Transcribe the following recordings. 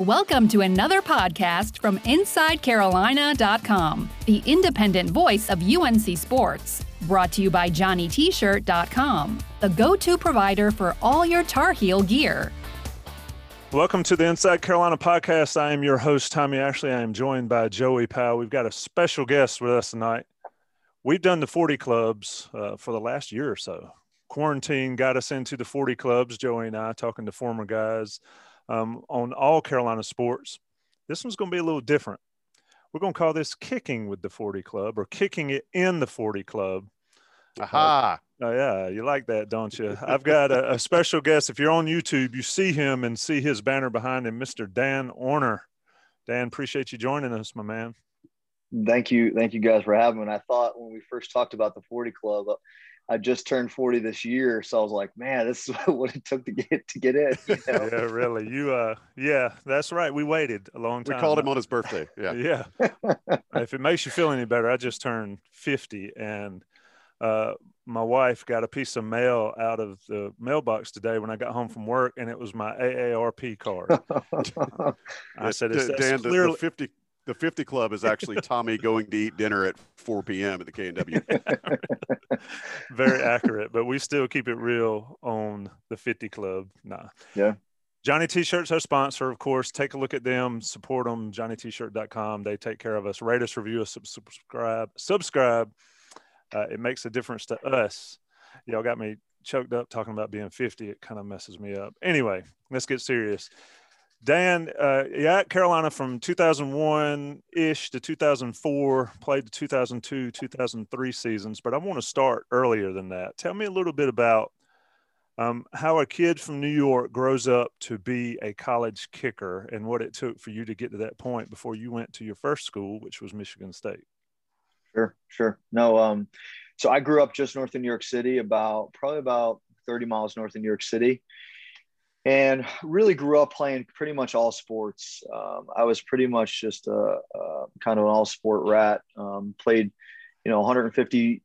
Welcome to another podcast from InsideCarolina.com, the independent voice of UNC Sports. Brought to you by JohnnyT-shirt.com, the go-to provider for all your Tar Heel gear. Welcome to the Inside Carolina podcast. I am your host, Tommy Ashley. I am joined by Joey Powell. We've got a special guest with us tonight. We've done the 40 clubs uh, for the last year or so. Quarantine got us into the 40 clubs, Joey and I, talking to former guys um, on all Carolina sports. This one's going to be a little different. We're going to call this kicking with the 40 club or kicking it in the 40 club. Aha. Uh, oh, yeah, you like that, don't you? I've got a, a, special guest. If you're on YouTube, you see him and see his banner behind him, Mr. Dan Orner. Dan, appreciate you joining us, my man. Thank you. Thank you guys for having me. And I thought when we first talked about the 40 Club, I just turned 40 this year. So I was like, man, this is what it took to get to get in. You know? yeah, really. You uh yeah, that's right. We waited a long time. We called him on his birthday. Yeah. yeah. if it makes you feel any better, I just turned 50 and uh my wife got a piece of mail out of the mailbox today when I got home from work, and it was my AARP card. I said, "It's Dan, clearly- the 50 the 50 club is actually Tommy going to eat dinner at 4 p.m. at the K&W. Very accurate, but we still keep it real on the 50 club. Nah. Yeah. Johnny T-shirts our sponsor, of course. Take a look at them, support them, johnnytshirt.com. They take care of us. Rate us, review us, subscribe. Subscribe. Uh, it makes a difference to us. Y'all got me choked up talking about being 50. It kind of messes me up. Anyway, let's get serious. Dan, uh, yeah, at Carolina from 2001 ish to 2004, played the 2002, 2003 seasons, but I want to start earlier than that. Tell me a little bit about um, how a kid from New York grows up to be a college kicker and what it took for you to get to that point before you went to your first school, which was Michigan State. Sure, sure. No, um, so I grew up just north of New York City, about probably about 30 miles north of New York City and really grew up playing pretty much all sports. Um, I was pretty much just a, a, kind of an all sport rat. Um, played, you know, 150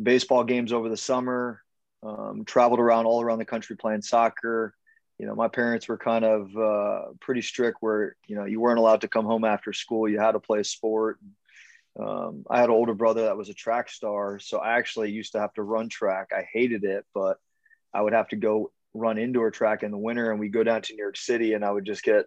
baseball games over the summer. Um, traveled around all around the country playing soccer. You know, my parents were kind of uh, pretty strict, where you know you weren't allowed to come home after school. You had to play a sport. Um, I had an older brother that was a track star, so I actually used to have to run track. I hated it, but I would have to go run indoor track in the winter and we go down to New York City and I would just get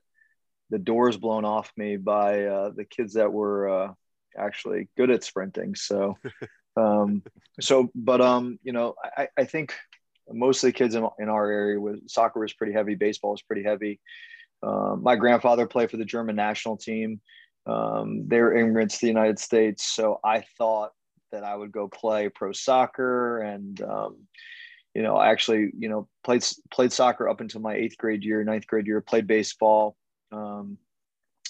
the doors blown off me by uh, the kids that were uh, actually good at sprinting. So, um, so, but, um, you know, I, I think most of the kids in, in our area was soccer was pretty heavy. Baseball was pretty heavy. Um, my grandfather played for the German national team. Um, they were immigrants to the United States. So I thought that I would go play pro soccer and, um, you know, I actually, you know, played played soccer up until my eighth grade year, ninth grade year, played baseball, um,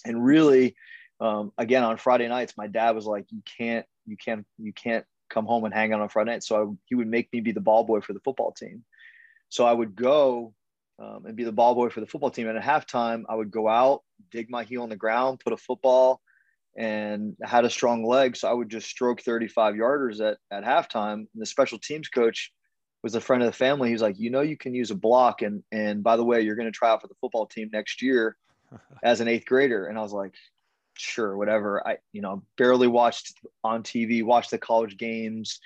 and really, um, again on Friday nights, my dad was like, "You can't, you can't, you can't come home and hang out on Friday night." So I, he would make me be the ball boy for the football team. So I would go um, and be the ball boy for the football team. And at halftime, I would go out, dig my heel in the ground, put a football, and had a strong leg. So I would just stroke 35 yarders at, at halftime. And the special teams coach was a friend of the family. He was like, you know, you can use a block, and and by the way, you're going to try out for the football team next year as an eighth grader. And I was like, sure, whatever. I you know barely watched on TV, watched the college games.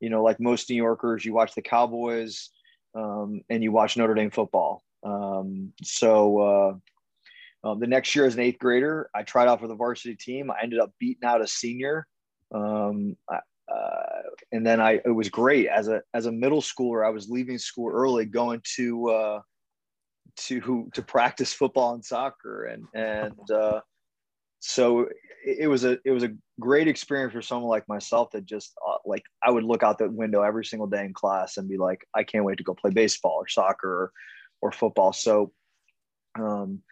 You know, like most New Yorkers, you watch the Cowboys um, and you watch Notre Dame football. Um, so uh, um, the next year, as an eighth grader, I tried out for the varsity team. I ended up beating out a senior. Um, I, uh, and then I it was great as a as a middle schooler. I was leaving school early, going to uh, to to practice football and soccer, and and uh, so it, was a it was a great experience for someone like myself that just uh, like I would look out the window every single day in class and be like, I can't wait to go play baseball or soccer. Or, or football. So um,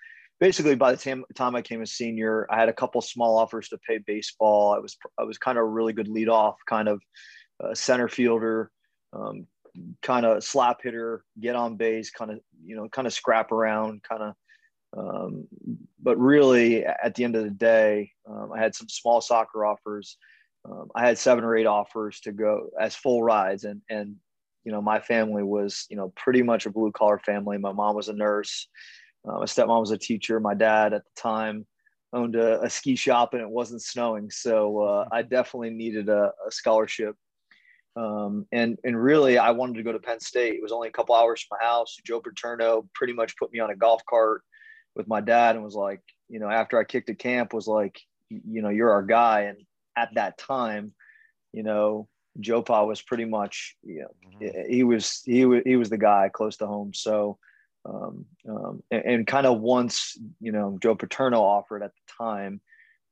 basically, by the time, time I came a senior, I had a couple small offers to play baseball. I was I was kind of a really good leadoff, kind of center fielder, um, kind of slap hitter, get on base, kind of you know, kind of scrap around, kind of. Um, but really, at the end of the day, um, I had some small soccer offers. Um, I had seven or eight offers to go as full rides, and and you know, my family was you know pretty much a blue collar family. My mom was a nurse. Uh, my stepmom was a teacher. My dad at the time owned a, a ski shop, and it wasn't snowing, so uh, I definitely needed a, a scholarship um, and and really, I wanted to go to Penn State. It was only a couple hours from my house. Joe Paterno pretty much put me on a golf cart with my dad and was like, you know, after I kicked a camp, was like, you know, you're our guy. And at that time, you know, Joe Pa was pretty much, you know, mm-hmm. he was he was he was the guy close to home. So, um, um, and, and kind of once you know Joe Paterno offered at the time,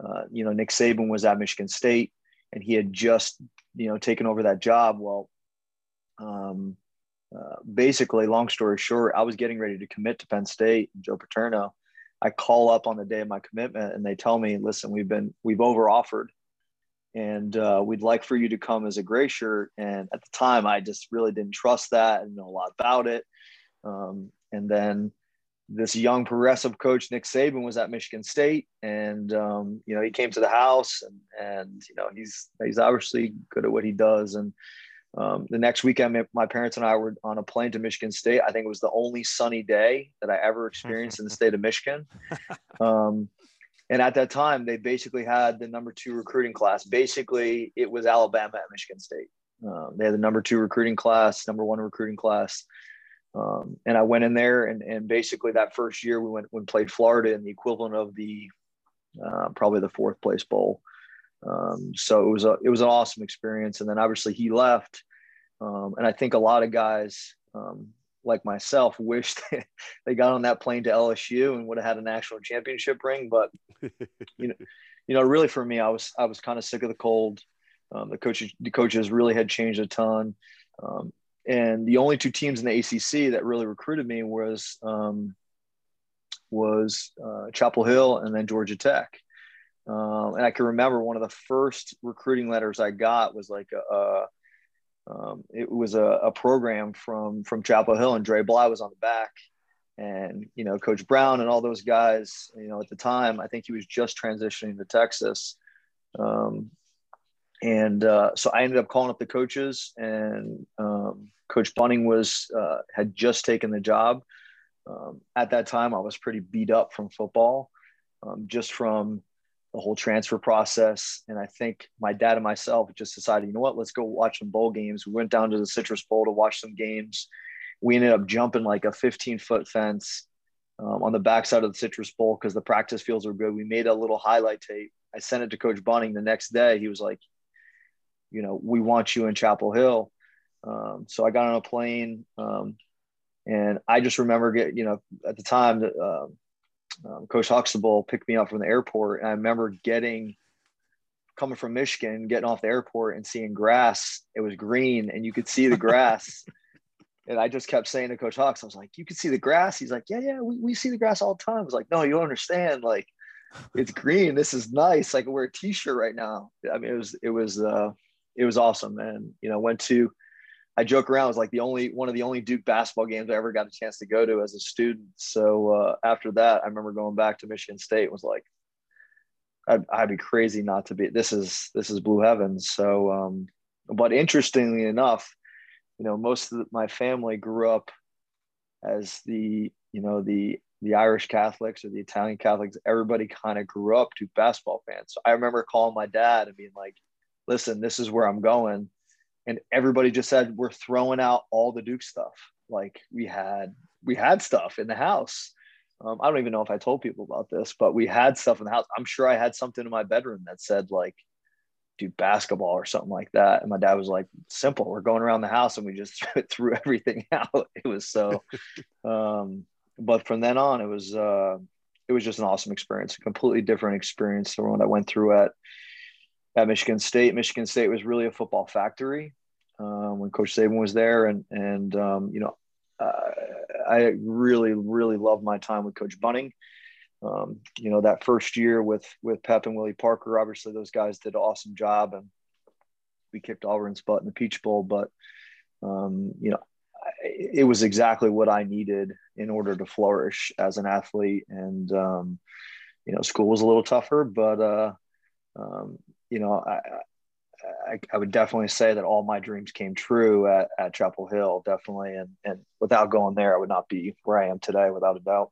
uh, you know, Nick Saban was at Michigan State, and he had just you know taken over that job. Well um, uh, basically long story short i was getting ready to commit to penn state joe paterno. I call up on the day of my commitment and they tell me listen we've been we've over offered and uh, we'd like for you to come as a gray shirt. And at the time i just really didn't trust that. And know a lot about it. Um, and then this young progressive coach Nick Saban was at Michigan State, and um, you know he came to the house, and and you know he's he's obviously good at what he does. And um, the next weekend, my parents and I were on a plane to Michigan State. I think it was the only sunny day that I ever experienced in the state of Michigan. Um, and at that time, they basically had the number two recruiting class. Basically, it was Alabama at Michigan State. Um, they had the number two recruiting class, number one recruiting class. Um, and I went in there and, and basically that first year we went and played Florida in the equivalent of the uh, probably the fourth place bowl. Um, so it was a it was an awesome experience. And then obviously he left, um, and I think a lot of guys um, like myself wished they got on that plane to LSU and would have had a national championship ring. But you know, you know, really for me, I was I was kind of sick of the cold. Um, the coaches the coaches really had changed a ton. Um, and the only two teams in the ACC that really recruited me was um, was uh, Chapel Hill and then Georgia Tech. Um, and I can remember one of the first recruiting letters I got was like a, a um, it was a, a, program from from Chapel Hill and Dre Bly was on the back, and you know Coach Brown and all those guys. You know at the time I think he was just transitioning to Texas, um, and uh, so I ended up calling up the coaches and um, Coach Bunting was uh, had just taken the job. Um, at that time, I was pretty beat up from football, um, just from the whole transfer process. And I think my dad and myself just decided, you know what, let's go watch some bowl games. We went down to the Citrus Bowl to watch some games. We ended up jumping like a 15 foot fence um, on the backside of the Citrus Bowl because the practice fields were good. We made a little highlight tape. I sent it to Coach Bunting the next day. He was like, you know, we want you in Chapel Hill. Um, so I got on a plane, um, and I just remember get you know at the time that um, um, Coach Huxtable picked me up from the airport, and I remember getting coming from Michigan, getting off the airport and seeing grass. It was green, and you could see the grass. and I just kept saying to Coach Hawks, I was like, "You can see the grass." He's like, "Yeah, yeah, we, we see the grass all the time." I was like, "No, you don't understand. Like, it's green. This is nice. I can wear a T-shirt right now." I mean, it was it was uh, it was awesome, and you know, went to I joke around. It was like the only one of the only Duke basketball games I ever got a chance to go to as a student. So uh, after that, I remember going back to Michigan State. Was like, I'd, I'd, be crazy not to be. This is this is blue heavens. So, um, but interestingly enough, you know, most of the, my family grew up as the you know the the Irish Catholics or the Italian Catholics. Everybody kind of grew up Duke basketball fans. So I remember calling my dad and being like, "Listen, this is where I'm going." And everybody just said we're throwing out all the Duke stuff. Like we had we had stuff in the house. Um, I don't even know if I told people about this, but we had stuff in the house. I'm sure I had something in my bedroom that said like Duke basketball or something like that. And my dad was like, simple. We're going around the house and we just threw everything out. It was so, um, but from then on, it was, uh, it was just an awesome experience, a completely different experience than what I went through at, at Michigan State. Michigan State was really a football factory um, when Coach Saban was there, and and um, you know, uh, I really, really loved my time with Coach Bunting. Um, you know, that first year with with Pep and Willie Parker, obviously those guys did an awesome job, and we kicked Auburn's butt in the Peach Bowl. But um, you know, it was exactly what I needed in order to flourish as an athlete. And um, you know, school was a little tougher, but uh, um, you know, I, I, I, would definitely say that all my dreams came true at, at Chapel Hill, definitely. And, and without going there, I would not be where I am today, without a doubt.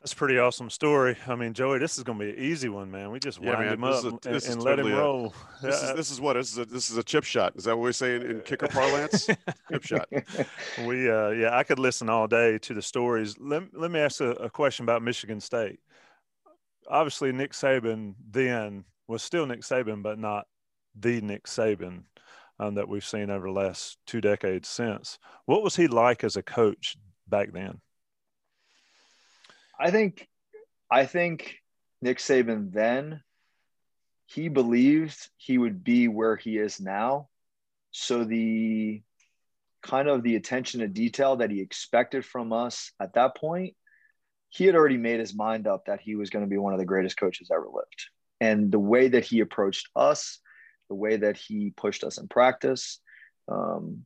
That's a pretty awesome story. I mean, Joey, this is going to be an easy one, man. We just wind yeah, him up a, and, and let him roll. A, this, is, this is what this is. A, this is a chip shot. Is that what we say in, in kicker parlance? chip shot. We, uh, yeah, I could listen all day to the stories. Let, let me ask a, a question about Michigan State. Obviously, Nick Saban then was still Nick Saban, but not the Nick Saban um, that we've seen over the last two decades since. What was he like as a coach back then? I think, I think Nick Saban then he believed he would be where he is now. So the kind of the attention to detail that he expected from us at that point, he had already made his mind up that he was going to be one of the greatest coaches ever lived. And the way that he approached us, the way that he pushed us in practice, um,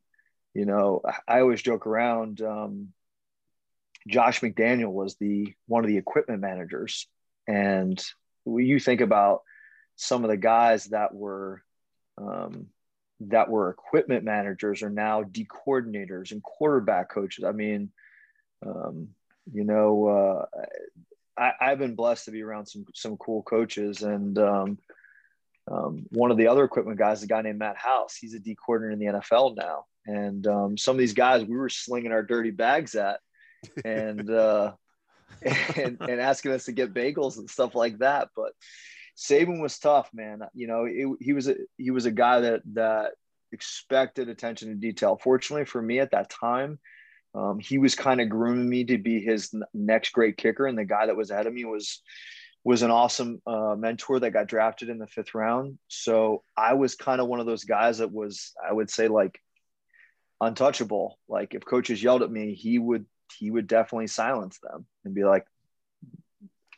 you know, I always joke around. Um, Josh McDaniel was the one of the equipment managers, and when you think about some of the guys that were um, that were equipment managers are now D coordinators and quarterback coaches. I mean, um, you know, uh, I, have been blessed to be around some some cool coaches, and um, um, one of the other equipment guys, a guy named Matt House, he's a D coordinator in the NFL now. And um, some of these guys we were slinging our dirty bags at and uh, and, and asking us to get bagels and stuff like that. But Saban was tough, man. You know, it, he was a he was a guy that that expected attention to detail. Fortunately for me at that time, um, he was kind of grooming me to be his next great kicker, and the guy that was ahead of me was was an awesome uh, mentor that got drafted in the fifth round. So I was kind of one of those guys that was, I would say, like untouchable. Like if coaches yelled at me, he would he would definitely silence them and be like,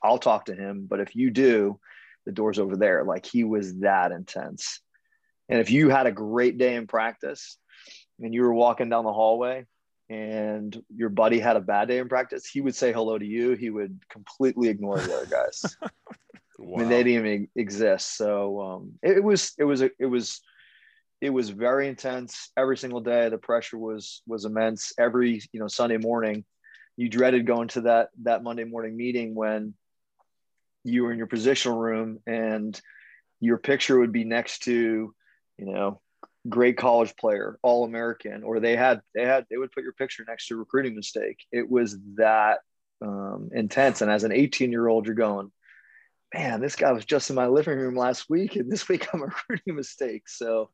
I'll talk to him, but if you do, the door's over there. Like he was that intense. And if you had a great day in practice and you were walking down the hallway and your buddy had a bad day in practice, he would say hello to you. He would completely ignore the other guys. wow. I mean, they didn't even exist. So um, it, it was, it was, it was, it was very intense every single day. The pressure was was immense. Every you know Sunday morning, you dreaded going to that that Monday morning meeting when you were in your positional room and your picture would be next to you know great college player, all American, or they had they had they would put your picture next to recruiting mistake. It was that um, intense. And as an 18 year old, you're going, man, this guy was just in my living room last week, and this week I'm a recruiting mistake. So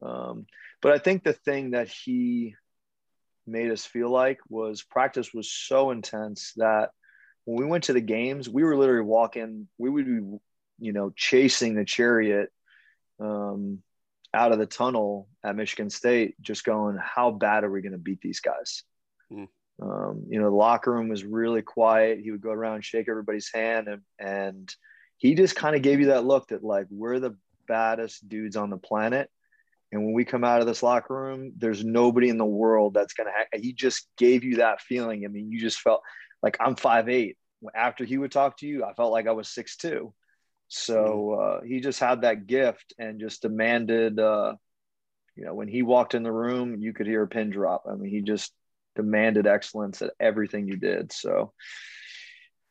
um, but I think the thing that he made us feel like was practice was so intense that when we went to the games, we were literally walking, we would be, you know, chasing the chariot um, out of the tunnel at Michigan State, just going, how bad are we going to beat these guys? Mm. Um, you know, the locker room was really quiet. He would go around, shake everybody's hand, and, and he just kind of gave you that look that, like, we're the baddest dudes on the planet and when we come out of this locker room, there's nobody in the world that's going to, ha- he just gave you that feeling. I mean, you just felt like I'm five, eight. After he would talk to you, I felt like I was six, two. So uh, he just had that gift and just demanded, uh, you know, when he walked in the room, you could hear a pin drop. I mean, he just demanded excellence at everything you did. So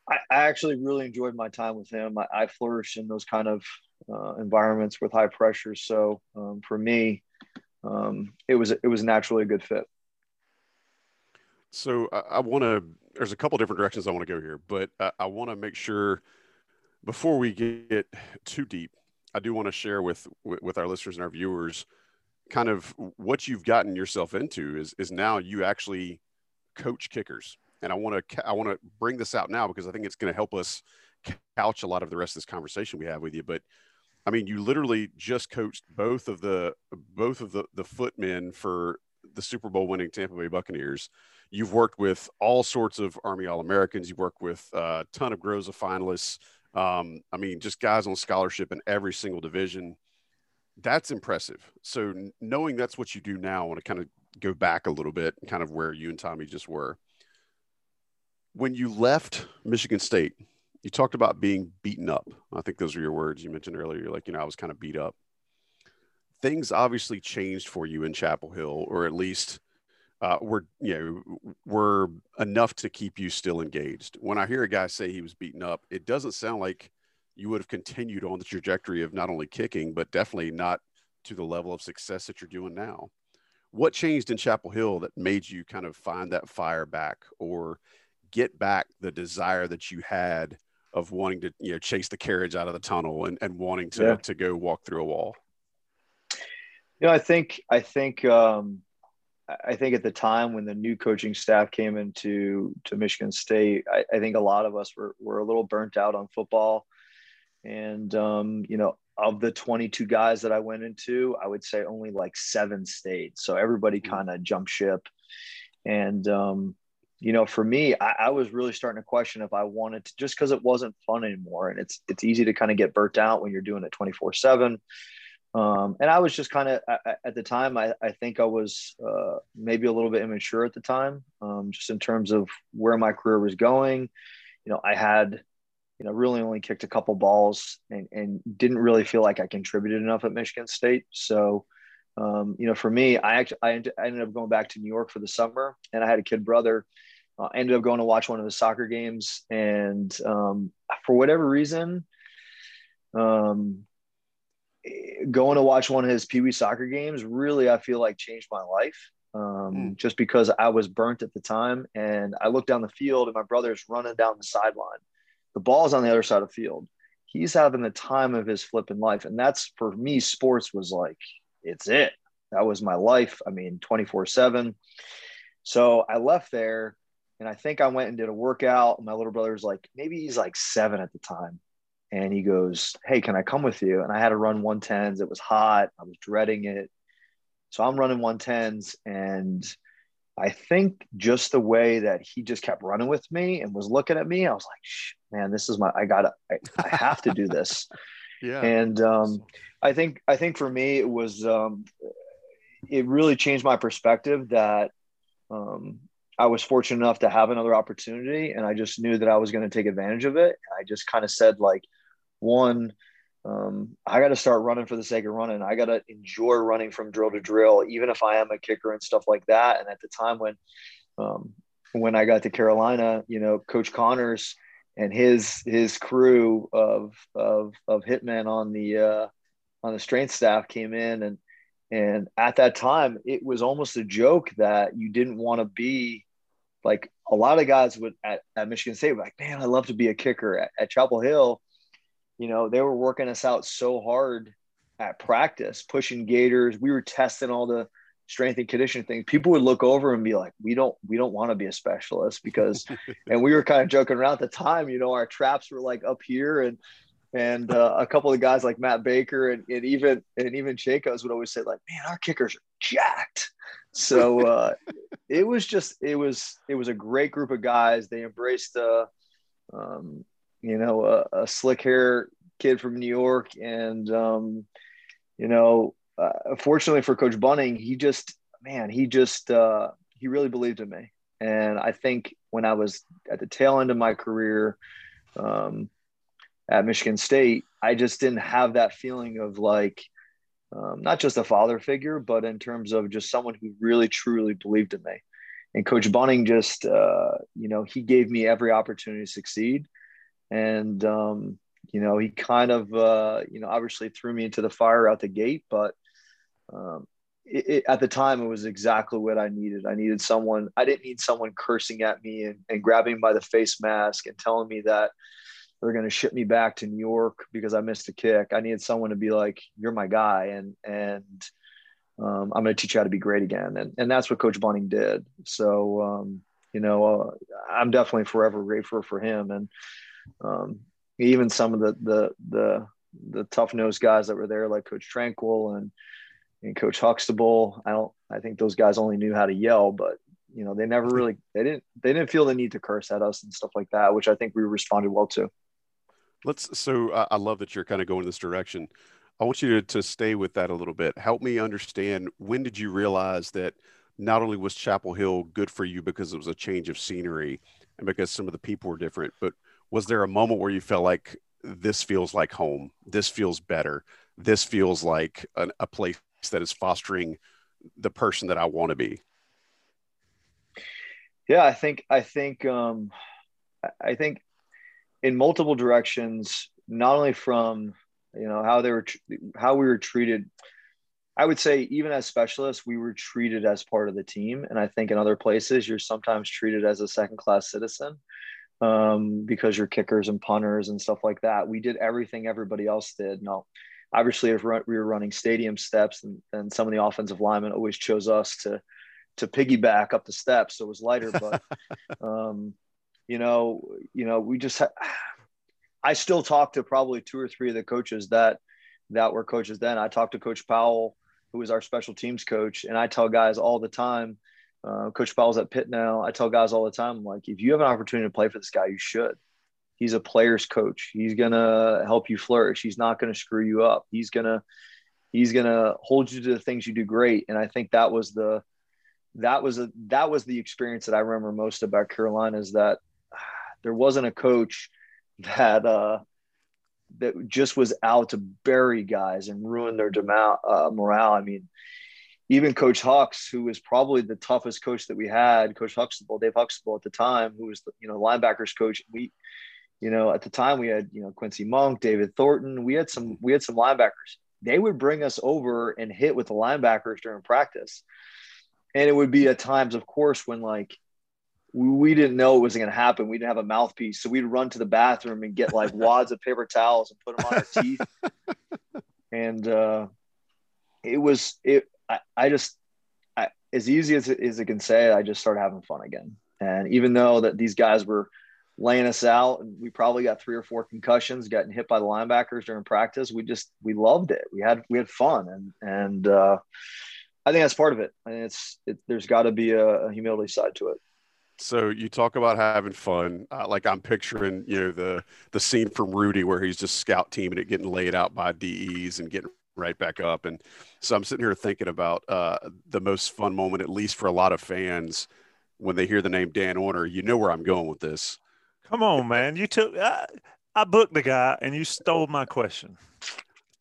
I, I actually really enjoyed my time with him. I, I flourished in those kind of uh, environments with high pressure. So um, for me, um, it was it was naturally a good fit. So I, I want to. There's a couple different directions I want to go here, but I, I want to make sure before we get too deep, I do want to share with with our listeners and our viewers kind of what you've gotten yourself into is is now you actually coach kickers and i want to i want to bring this out now because i think it's going to help us couch a lot of the rest of this conversation we have with you but I mean, you literally just coached both of the both of the the footmen for the Super Bowl winning Tampa Bay Buccaneers. you've worked with all sorts of Army All Americans. You've worked with uh, a ton of Groza finalists. Um, I mean, just guys on scholarship in every single division. That's impressive. So knowing that's what you do now, I want to kind of go back a little bit, kind of where you and Tommy just were. When you left Michigan State, you talked about being beaten up. I think those are your words you mentioned earlier. You're like, you know, I was kind of beat up. Things obviously changed for you in Chapel Hill, or at least uh, were you know were enough to keep you still engaged. When I hear a guy say he was beaten up, it doesn't sound like you would have continued on the trajectory of not only kicking, but definitely not to the level of success that you're doing now. What changed in Chapel Hill that made you kind of find that fire back or get back the desire that you had of wanting to you know chase the carriage out of the tunnel and, and wanting to yeah. to go walk through a wall you know i think i think um i think at the time when the new coaching staff came into to michigan state i, I think a lot of us were, were a little burnt out on football and um you know of the 22 guys that i went into i would say only like seven stayed so everybody mm-hmm. kind of jumped ship and um you know, for me, I, I, was really starting to question if I wanted to just because it wasn't fun anymore. And it's it's easy to kind of get burnt out when you're doing it 24 seven. Um, and I was just kind of at the time, I, I think I was uh, maybe a little bit immature at the time, um, just in terms of where my career was going. You know, I had, you know, really only kicked a couple balls and, and didn't really feel like I contributed enough at Michigan State. So, um, you know, for me, I actually I ended up going back to New York for the summer, and I had a kid brother uh, I ended up going to watch one of his soccer games, and um, for whatever reason, um, going to watch one of his Pee Wee soccer games really, I feel like changed my life. Um, mm. Just because I was burnt at the time, and I looked down the field, and my brother's running down the sideline. The ball's on the other side of the field. He's having the time of his flipping life, and that's for me. Sports was like it's it. That was my life. I mean, twenty four seven. So I left there and I think I went and did a workout. My little brother's like, maybe he's like seven at the time. And he goes, Hey, can I come with you? And I had to run 110s. It was hot. I was dreading it. So I'm running 110s. And I think just the way that he just kept running with me and was looking at me, I was like, man, this is my, I gotta, I, I have to do this. yeah. And um, I think, I think for me, it was, um, it really changed my perspective that um, I was fortunate enough to have another opportunity, and I just knew that I was going to take advantage of it. I just kind of said, like, one, um, I got to start running for the sake of running. I got to enjoy running from drill to drill, even if I am a kicker and stuff like that. And at the time when, um, when I got to Carolina, you know, Coach Connors and his his crew of of of hitmen on the uh, on the strength staff came in and and at that time it was almost a joke that you didn't want to be like a lot of guys would at, at Michigan State like, man, I love to be a kicker at, at Chapel Hill. You know, they were working us out so hard at practice, pushing gators. We were testing all the strength and conditioning things. People would look over and be like, we don't, we don't want to be a specialist because, and we were kind of joking around at the time, you know, our traps were like up here and, and uh, a couple of guys like Matt Baker and, and even, and even Chacos would always say like, man, our kickers are jacked so uh, it was just it was it was a great group of guys. They embraced uh, um, you know a, a, slick hair kid from New York, and um, you know, uh, fortunately for Coach Bunting, he just man, he just uh, he really believed in me. And I think when I was at the tail end of my career um, at Michigan State, I just didn't have that feeling of like, um, not just a father figure, but in terms of just someone who really truly believed in me. And Coach Bunting just, uh, you know, he gave me every opportunity to succeed. And, um, you know, he kind of, uh, you know, obviously threw me into the fire out the gate, but um, it, it, at the time, it was exactly what I needed. I needed someone, I didn't need someone cursing at me and, and grabbing by the face mask and telling me that, they're going to ship me back to New York because I missed a kick. I needed someone to be like, "You're my guy," and and um, I'm going to teach you how to be great again. And and that's what Coach Bunting did. So um, you know, uh, I'm definitely forever grateful for him. And um, even some of the the the the tough nosed guys that were there, like Coach Tranquill and and Coach Huxtable. I don't. I think those guys only knew how to yell, but you know, they never really they didn't they didn't feel the need to curse at us and stuff like that, which I think we responded well to. Let's. So I love that you're kind of going this direction. I want you to, to stay with that a little bit. Help me understand when did you realize that not only was Chapel Hill good for you because it was a change of scenery and because some of the people were different, but was there a moment where you felt like this feels like home? This feels better. This feels like an, a place that is fostering the person that I want to be. Yeah, I think I think um, I think in multiple directions, not only from you know how they were how we were treated. I would say even as specialists, we were treated as part of the team, and I think in other places you're sometimes treated as a second class citizen um, because you're kickers and punters and stuff like that. We did everything everybody else did. No, obviously, if we were running stadium steps, and, and some of the offensive linemen always chose us to to piggyback up the steps, so it was lighter. But um, you know, you know, we just. Ha- I still talk to probably two or three of the coaches that that were coaches then. I talked to Coach Powell, who was our special teams coach, and I tell guys all the time. Uh, coach Powell's at Pitt now. I tell guys all the time, like, if you have an opportunity to play for this guy, you should. He's a player's coach. He's gonna help you flourish. He's not gonna screw you up. He's gonna he's gonna hold you to the things you do great. And I think that was the that was a that was the experience that I remember most about Carolina is that there wasn't a coach that uh, that just was out to bury guys and ruin their uh, morale. I mean, even Coach Hucks, who was probably the toughest coach that we had, Coach Huxtable, Dave Huxtable at the time, who was the, you know linebackers coach. We, you know, at the time we had you know Quincy Monk, David Thornton. We had some we had some linebackers. They would bring us over and hit with the linebackers during practice, and it would be at times, of course, when like we didn't know it was going to happen. We didn't have a mouthpiece, so we'd run to the bathroom and get like wads of paper towels and put them on our teeth. And uh, it was it. I, I just I, as easy as as it can say, I just started having fun again. And even though that these guys were laying us out, and we probably got three or four concussions, getting hit by the linebackers during practice, we just we loved it. We had we had fun, and and uh, I think that's part of it. I and mean, it's it, there's got to be a, a humility side to it so you talk about having fun uh, like i'm picturing you know the the scene from rudy where he's just scout teaming it getting laid out by des and getting right back up and so i'm sitting here thinking about uh, the most fun moment at least for a lot of fans when they hear the name dan orner you know where i'm going with this come on man you took i, I booked the guy and you stole my question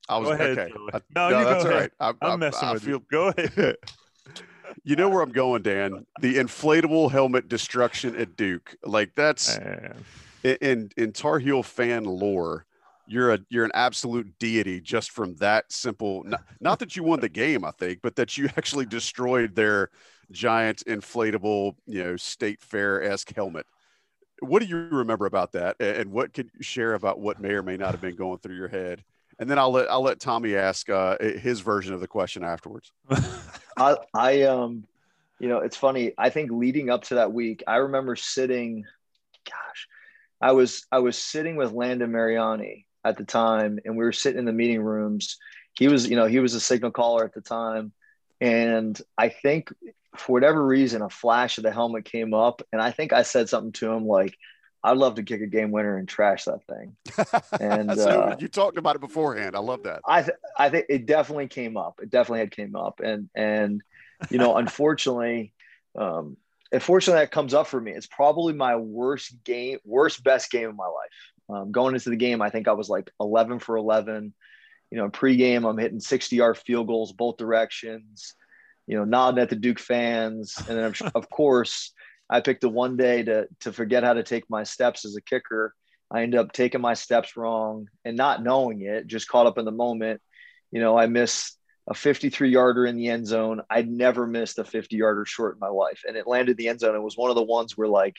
I was go ahead, okay. I, no, no, you that's go all ahead. right. I, am messing I with feel, you. Go ahead. you know where I'm going, Dan. The inflatable helmet destruction at Duke. Like that's Man. in in Tar Heel fan lore. You're a you're an absolute deity just from that simple. Not, not that you won the game, I think, but that you actually destroyed their giant inflatable, you know, state fair esque helmet. What do you remember about that, and what can you share about what may or may not have been going through your head? And then I'll let I'll let Tommy ask uh, his version of the question afterwards. I, I um, you know, it's funny. I think leading up to that week, I remember sitting, gosh, I was I was sitting with Landon Mariani at the time, and we were sitting in the meeting rooms. He was, you know, he was a signal caller at the time, and I think for whatever reason, a flash of the helmet came up, and I think I said something to him like, "I'd love to kick a game winner and trash that thing." And so uh, you talked about it beforehand. I love that. I th- I think it definitely came up. It definitely had came up, and and you know, unfortunately, um, unfortunately, that comes up for me. It's probably my worst game, worst best game of my life. Um, going into the game, I think I was like 11 for 11. You know, pregame, I'm hitting 60 yard field goals both directions. You know, nodding at the Duke fans, and then of course, I picked the one day to to forget how to take my steps as a kicker. I ended up taking my steps wrong and not knowing it, just caught up in the moment. You know, I missed a 53 yarder in the end zone. I'd never missed a 50 yarder short in my life. And it landed the end zone. It was one of the ones where like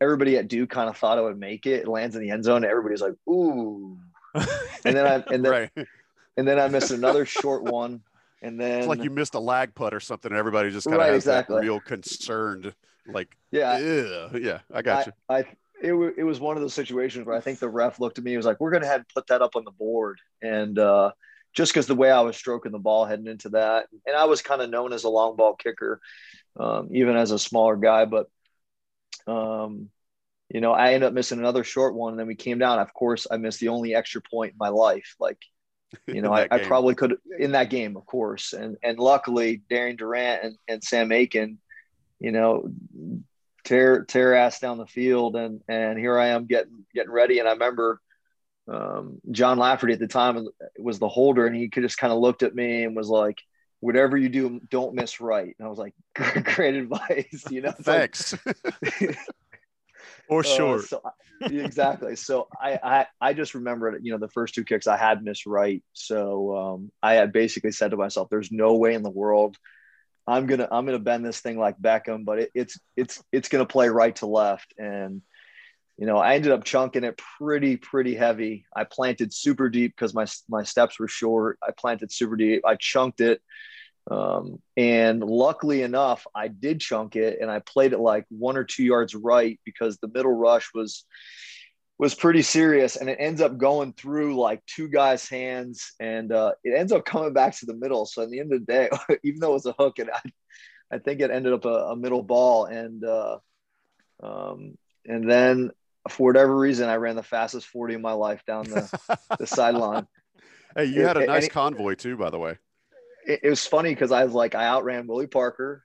everybody at Duke kind of thought I would make it. It lands in the end zone. Everybody's like, ooh. And then I and then right. and then I missed another short one. And then It's like you missed a lag putt or something. And everybody just kind of Right, has exactly. that real concerned, like, yeah, yeah, yeah. I got you. I, I it, w- it was one of those situations where I think the ref looked at me. He was like, "We're going to have to put that up on the board," and uh, just because the way I was stroking the ball heading into that, and I was kind of known as a long ball kicker. um, even as a smaller guy. But um, you know, I ended up missing another short one, and then we came down. Of course, I missed the only extra point in my life. Like, you know, I, I, probably could in that game, of course, and and luckily Darian Durant and, and Sam Aiken, you know, tear tear ass down the field, and and here I am getting getting ready, and I remember. Um, John Lafferty at the time was the holder, and he could just kind of looked at me and was like, whatever you do, don't miss right. And I was like, great advice, you know. Thanks. Like, or short. Uh, so, exactly. So I, I I just remembered, you know, the first two kicks I had missed right. So um, I had basically said to myself, "There's no way in the world I'm gonna I'm gonna bend this thing like Beckham, but it, it's it's it's gonna play right to left." And you know, I ended up chunking it pretty pretty heavy. I planted super deep because my my steps were short. I planted super deep. I chunked it um, and luckily enough, I did chunk it and I played it like one or two yards right because the middle rush was was pretty serious and it ends up going through like two guys' hands and uh, it ends up coming back to the middle. So at the end of the day, even though it was a hook, and I, I think it ended up a, a middle ball and uh, um, and then for whatever reason, I ran the fastest 40 of my life down the, the sideline. Hey, you had a nice it, convoy too, by the way it, it was funny because I was like, I outran Willie Parker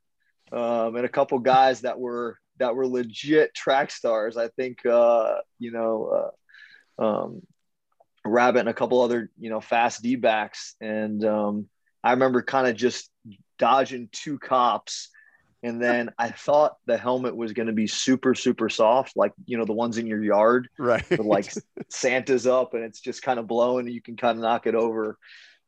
um, and a couple guys that were that were legit track stars. I think uh, you know uh, um, Rabbit and a couple other you know fast D backs, and um, I remember kind of just dodging two cops. And then I thought the helmet was going to be super, super soft, like you know the ones in your yard, right? like Santa's up and it's just kind of blowing, and you can kind of knock it over.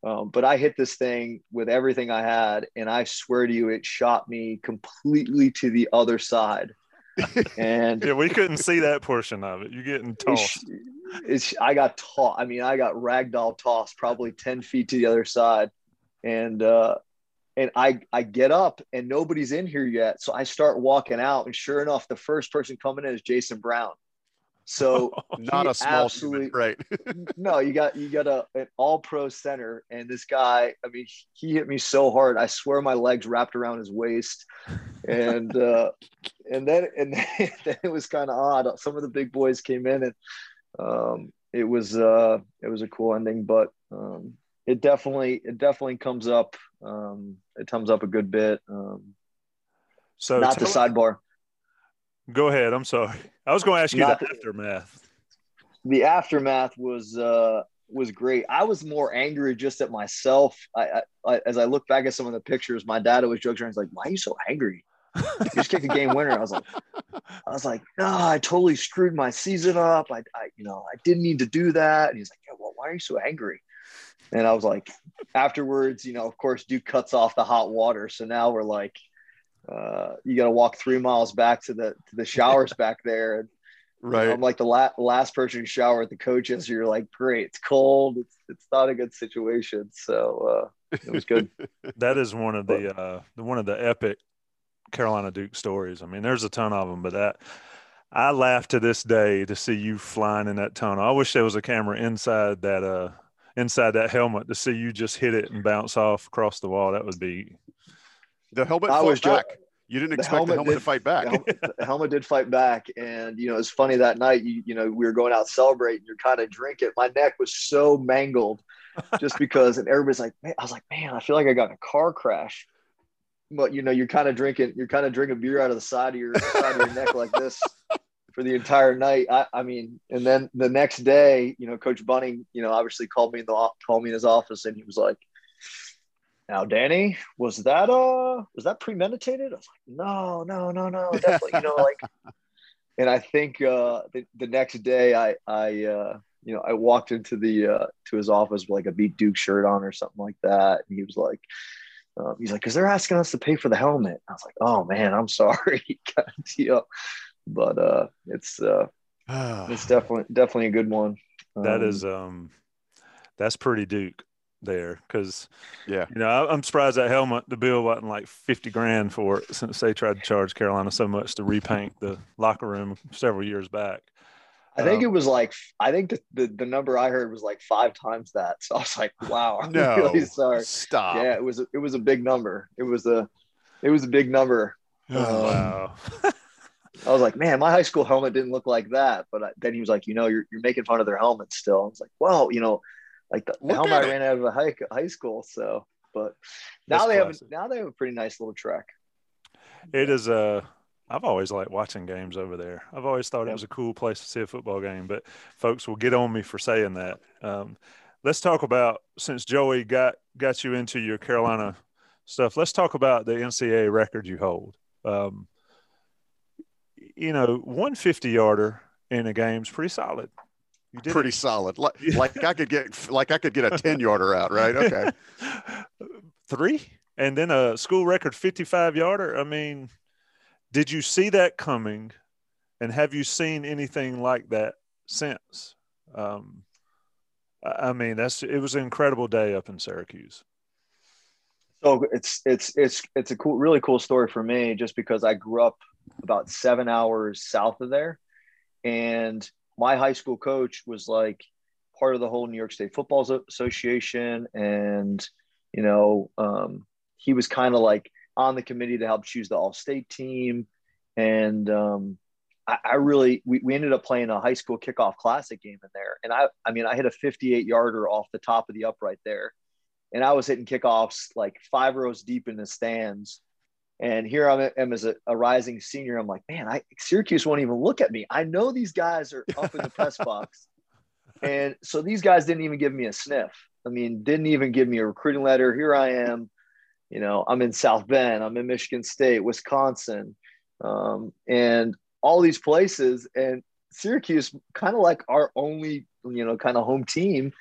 Um, but I hit this thing with everything I had, and I swear to you, it shot me completely to the other side. And yeah, we couldn't see that portion of it. You're getting tossed. It's, it's I got tossed. I mean, I got ragdoll tossed probably ten feet to the other side, and uh, and I I get up and nobody's in here yet, so I start walking out, and sure enough, the first person coming in is Jason Brown. So not a small absolutely right. no, you got you got a an all pro center, and this guy. I mean, he hit me so hard. I swear my legs wrapped around his waist, and uh, and then and then, then it was kind of odd. Some of the big boys came in, and um, it was uh, it was a cool ending, but um, it definitely it definitely comes up. Um, it comes up a good bit. Um, so not the sidebar. Go ahead. I'm sorry. I was going to ask you Not the aftermath. The aftermath was uh, was great. I was more angry just at myself. I, I, as I look back at some of the pictures, my dad always jokes around. He's like, "Why are you so angry? You just kicked a game winner." I was like, "I was like, no, I totally screwed my season up. I, I, you know, I didn't need to do that." And he's like, "Yeah, well, why are you so angry?" And I was like, afterwards, you know, of course, Duke cuts off the hot water, so now we're like uh, you got to walk three miles back to the to the showers back there. And, right. You know, I'm like the la- last person to shower at the coaches. You're like, great, it's cold. It's, it's not a good situation. So uh, it was good. that is one of the uh, one of the epic Carolina Duke stories. I mean, there's a ton of them, but that I laugh to this day to see you flying in that tunnel. I wish there was a camera inside that uh inside that helmet to see you just hit it and bounce off across the wall. That would be the helmet I was back. you didn't expect the helmet, the helmet did, to fight back. The helmet, the helmet, did fight back, and you know it's funny that night. You you know we were going out celebrating. You're kind of drinking. My neck was so mangled, just because, and everybody's like, man, I was like, man, I feel like I got in a car crash. But you know, you're kind of drinking. You're kind of drinking beer out of the side of your side of your neck like this for the entire night. I, I mean, and then the next day, you know, Coach Bunting, you know, obviously called me in the called me in his office, and he was like now, Danny, was that uh was that premeditated? I was like, no, no, no, no, definitely. you know, like, and I think uh, the, the next day, I I uh, you know I walked into the uh, to his office with like a beat Duke shirt on or something like that, and he was like, um, he's like, because they're asking us to pay for the helmet. I was like, oh man, I'm sorry, kind of deal. But uh, it's uh, it's definitely definitely a good one. Um, that is um, that's pretty Duke there because yeah. you know I, am surprised that helmet the bill wasn't like 50 grand for it since they tried to charge carolina so much to repaint the locker room several years back. I think um, it was like i think the, the, the, number i heard was like five times that. So i was like wow i'm no, really sorry. stop. Yeah it was a, it was a big number. It was a it was a big number. Oh, wow. I was like, man, my high school helmet didn't look like that. But I, then he was like, you know, you're, you're making fun of their helmets still. I was like, well, you know, like the, the helmet I ran out of a high, high school. So, but now That's they classic. have now they have a pretty nice little track. It is a. Uh, I've always liked watching games over there. I've always thought yep. it was a cool place to see a football game, but folks will get on me for saying that. Um, let's talk about since Joey got got you into your Carolina stuff. Let's talk about the NCAA record you hold. Um, you know, 150 yarder in a game is pretty solid. pretty it. solid. Like, like I could get like I could get a 10 yarder out, right? Okay. Three and then a school record 55 yarder. I mean, did you see that coming? And have you seen anything like that since? Um, I mean, that's it was an incredible day up in Syracuse. So it's it's it's it's a cool, really cool story for me, just because I grew up about seven hours south of there, and my high school coach was like part of the whole New York State Football Association, and you know, um, he was kind of like on the committee to help choose the All State team, and um, I, I, really we, we ended up playing a high school kickoff classic game in there, and I I mean I hit a 58 yarder off the top of the upright there, and I was hitting kickoffs like five rows deep in the stands. And here I am as a, a, rising senior. I'm like, man, I, Syracuse won't even look at me. I know these guys are up in the press box. And so these guys didn't even give me a sniff. I mean, didn't even give me a recruiting letter. Here I am, you know, I'm in South Bend, I'm in Michigan State, Wisconsin, um, and all these places. And Syracuse, kind of like our only, you know, kind of home team,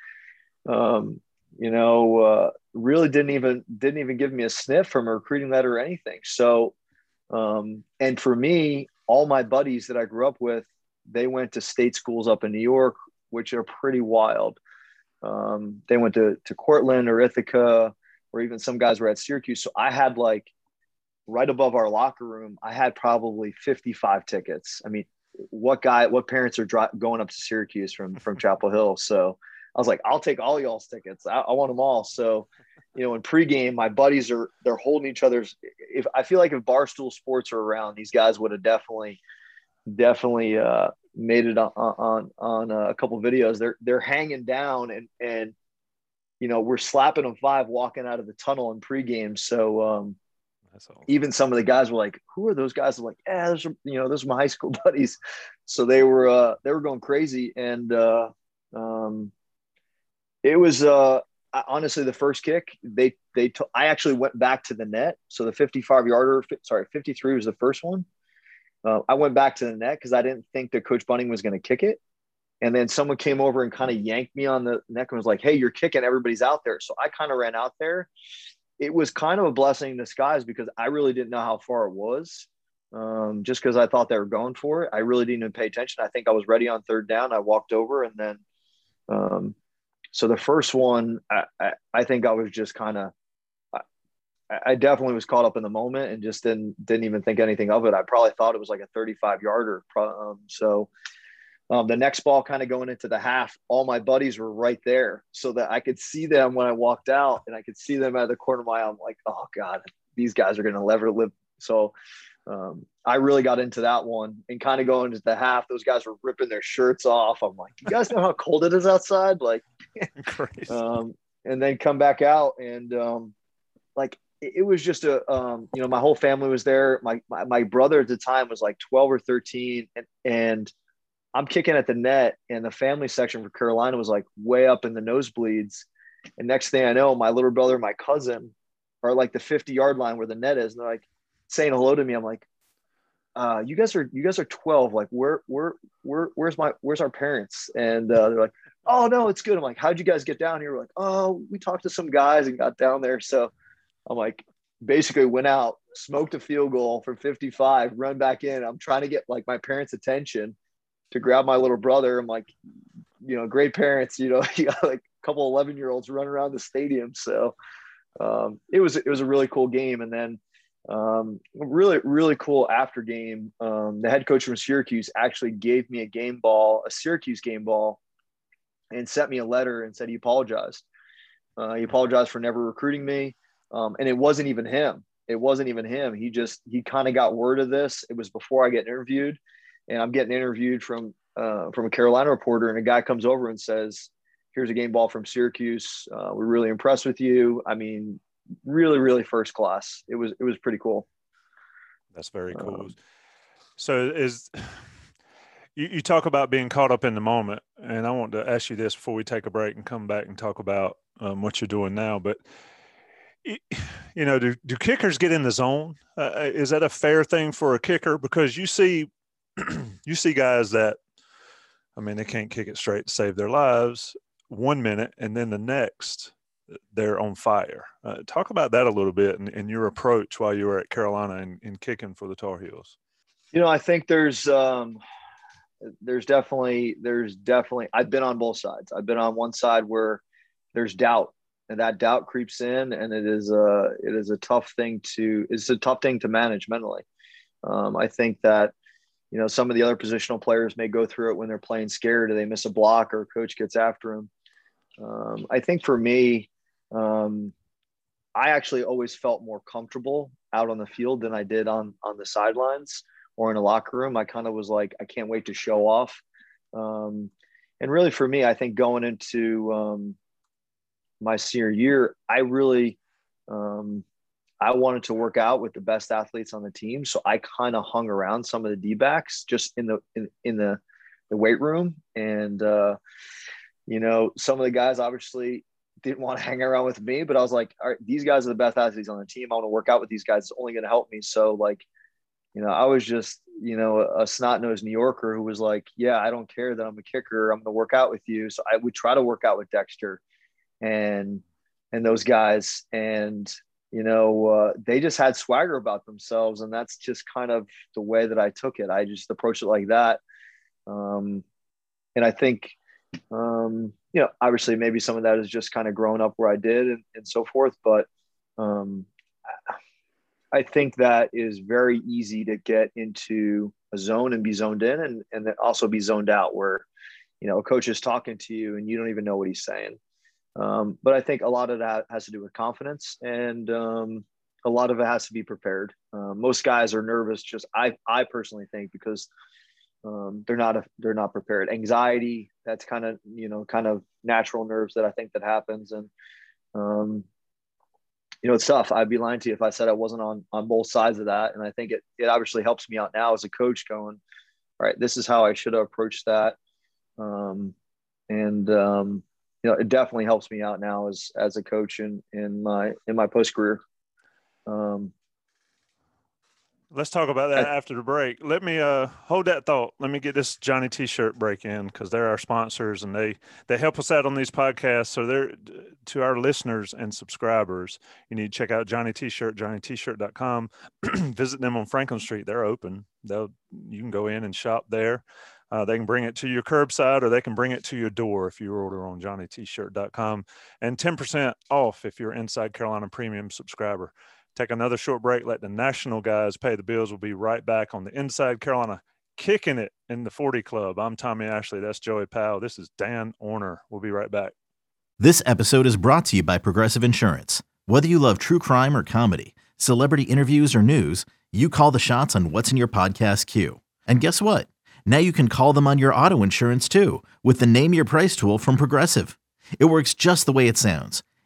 um, you know, uh, really didn't even didn't even give me a sniff from a recruiting letter or anything. So, um, and for me, all my buddies that I grew up with, they went to state schools up in New York, which are pretty wild. Um, they went to to Cortland or Ithaca, or even some guys were at Syracuse. So I had like right above our locker room, I had probably 55 tickets. I mean, what guy, what parents are dri- going up to Syracuse from from Chapel Hill? So I was like, I'll take all y'all's tickets. I, I want them all. So, you know, in pregame, my buddies are they're holding each other's. If I feel like if Barstool Sports are around, these guys would have definitely, definitely uh, made it on on on a couple videos. They're they're hanging down and and you know we're slapping them five walking out of the tunnel in pregame. So um, even some of the guys were like, "Who are those guys?" I'm like, "Yeah, those are you know those are my high school buddies." So they were uh, they were going crazy and. Uh, um, it was uh, honestly the first kick. They they t- I actually went back to the net. So the 55 yarder, sorry, 53 was the first one. Uh, I went back to the net because I didn't think that Coach Bunting was going to kick it. And then someone came over and kind of yanked me on the neck and was like, "Hey, you're kicking! Everybody's out there." So I kind of ran out there. It was kind of a blessing in disguise because I really didn't know how far it was. Um, just because I thought they were going for it, I really didn't even pay attention. I think I was ready on third down. I walked over and then um, so the first one, I, I, I think I was just kind of, I, I, definitely was caught up in the moment and just didn't didn't even think anything of it. I probably thought it was like a 35 yarder. Um, so um, the next ball kind of going into the half, all my buddies were right there, so that I could see them when I walked out, and I could see them at the corner of my eye. I'm like, oh god, these guys are going to never live. So um, I really got into that one and kind of going into the half. Those guys were ripping their shirts off. I'm like, you guys know how cold it is outside? Like, um, and then come back out and um, like it, it, was just a um, you know my whole family was there. My, my, my brother at the time was like 12 or 13, and, and I'm kicking at the net, and the family section for Carolina was like way up in the nosebleeds. And next thing I know, my little brother, my cousin, are like the 50 yard line where the net is, and they're like saying hello to me. I'm like, uh, you guys are you guys are 12 like where where where where's my where's our parents? And uh, they're like oh no it's good. I'm like how'd you guys get down here? We're like oh we talked to some guys and got down there. So i'm like basically went out smoked a field goal from 55 run back in. I'm trying to get like my parents attention to grab my little brother. I'm like you know great parents you know you got like a couple 11 year olds running around the stadium. So um, it was it was a really cool game. And then um, really, really cool after game. Um, the head coach from Syracuse actually gave me a game ball, a Syracuse game ball, and sent me a letter and said he apologized. Uh, he apologized for never recruiting me. Um, and it wasn't even him. it wasn't even him. He just he kind of got word of this. It was before I get interviewed, and I'm getting interviewed from uh, from a Carolina reporter, and a guy comes over and says, "Here's a game ball from Syracuse. Uh, we're really impressed with you. I mean, really, really first class. It was it was pretty cool." That's very cool. Um, so is you, you talk about being caught up in the moment, and I want to ask you this before we take a break and come back and talk about um, what you're doing now. But you know, do, do kickers get in the zone? Uh, uh, is that a fair thing for a kicker? Because you see, you see guys that, I mean, they can't kick it straight to save their lives one minute, and then the next they're on fire. Uh, talk about that a little bit and, and, your approach while you were at Carolina and, and, kicking for the Tar Heels. You know, I think there's um, there's definitely there's definitely I've been on both sides. I've been on one side where there's doubt and that doubt creeps in and it is a it is a tough thing to it's a tough thing to manage mentally um, i think that you know some of the other positional players may go through it when they're playing scared or they miss a block or coach gets after them um, i think for me um, i actually always felt more comfortable out on the field than i did on on the sidelines or in a locker room i kind of was like i can't wait to show off um, and really for me i think going into um, my senior year, I really, um, I wanted to work out with the best athletes on the team. So I kind of hung around some of the D backs just in the, in, in the, the weight room. And, uh, you know, some of the guys obviously didn't want to hang around with me, but I was like, all right, these guys are the best athletes on the team. I want to work out with these guys. It's only going to help me. So like, you know, I was just, you know, a snot nosed New Yorker who was like, yeah, I don't care that I'm a kicker. I'm going to work out with you. So I would try to work out with Dexter and and those guys and you know uh, they just had swagger about themselves and that's just kind of the way that i took it i just approached it like that um, and i think um, you know obviously maybe some of that is just kind of growing up where i did and, and so forth but um, i think that is very easy to get into a zone and be zoned in and, and then also be zoned out where you know a coach is talking to you and you don't even know what he's saying um, but I think a lot of that has to do with confidence, and um, a lot of it has to be prepared. Uh, most guys are nervous. Just I, I personally think because um, they're not a, they're not prepared. Anxiety, that's kind of you know kind of natural nerves that I think that happens, and um, you know it's tough. I'd be lying to you if I said I wasn't on on both sides of that, and I think it it obviously helps me out now as a coach. Going, all right, this is how I should have approached that, um, and um, you know, it definitely helps me out now as as a coach in in my in my post career. Um, Let's talk about that after the break. Let me uh, hold that thought. Let me get this Johnny T-shirt break in because they're our sponsors and they they help us out on these podcasts. So they're to our listeners and subscribers. You need to check out Johnny T-shirt, JohnnyT-shirt.com. Visit them on Franklin Street. They're open. They'll you can go in and shop there. Uh, they can bring it to your curbside or they can bring it to your door if you order on johnnytshirt.com and 10% off if you're inside Carolina premium subscriber. Take another short break. Let the national guys pay the bills. We'll be right back on the inside Carolina kicking it in the 40 club. I'm Tommy Ashley. That's Joey Powell. This is Dan Orner. We'll be right back. This episode is brought to you by Progressive Insurance. Whether you love true crime or comedy, celebrity interviews or news, you call the shots on what's in your podcast queue. And guess what? Now you can call them on your auto insurance too with the Name Your Price tool from Progressive. It works just the way it sounds.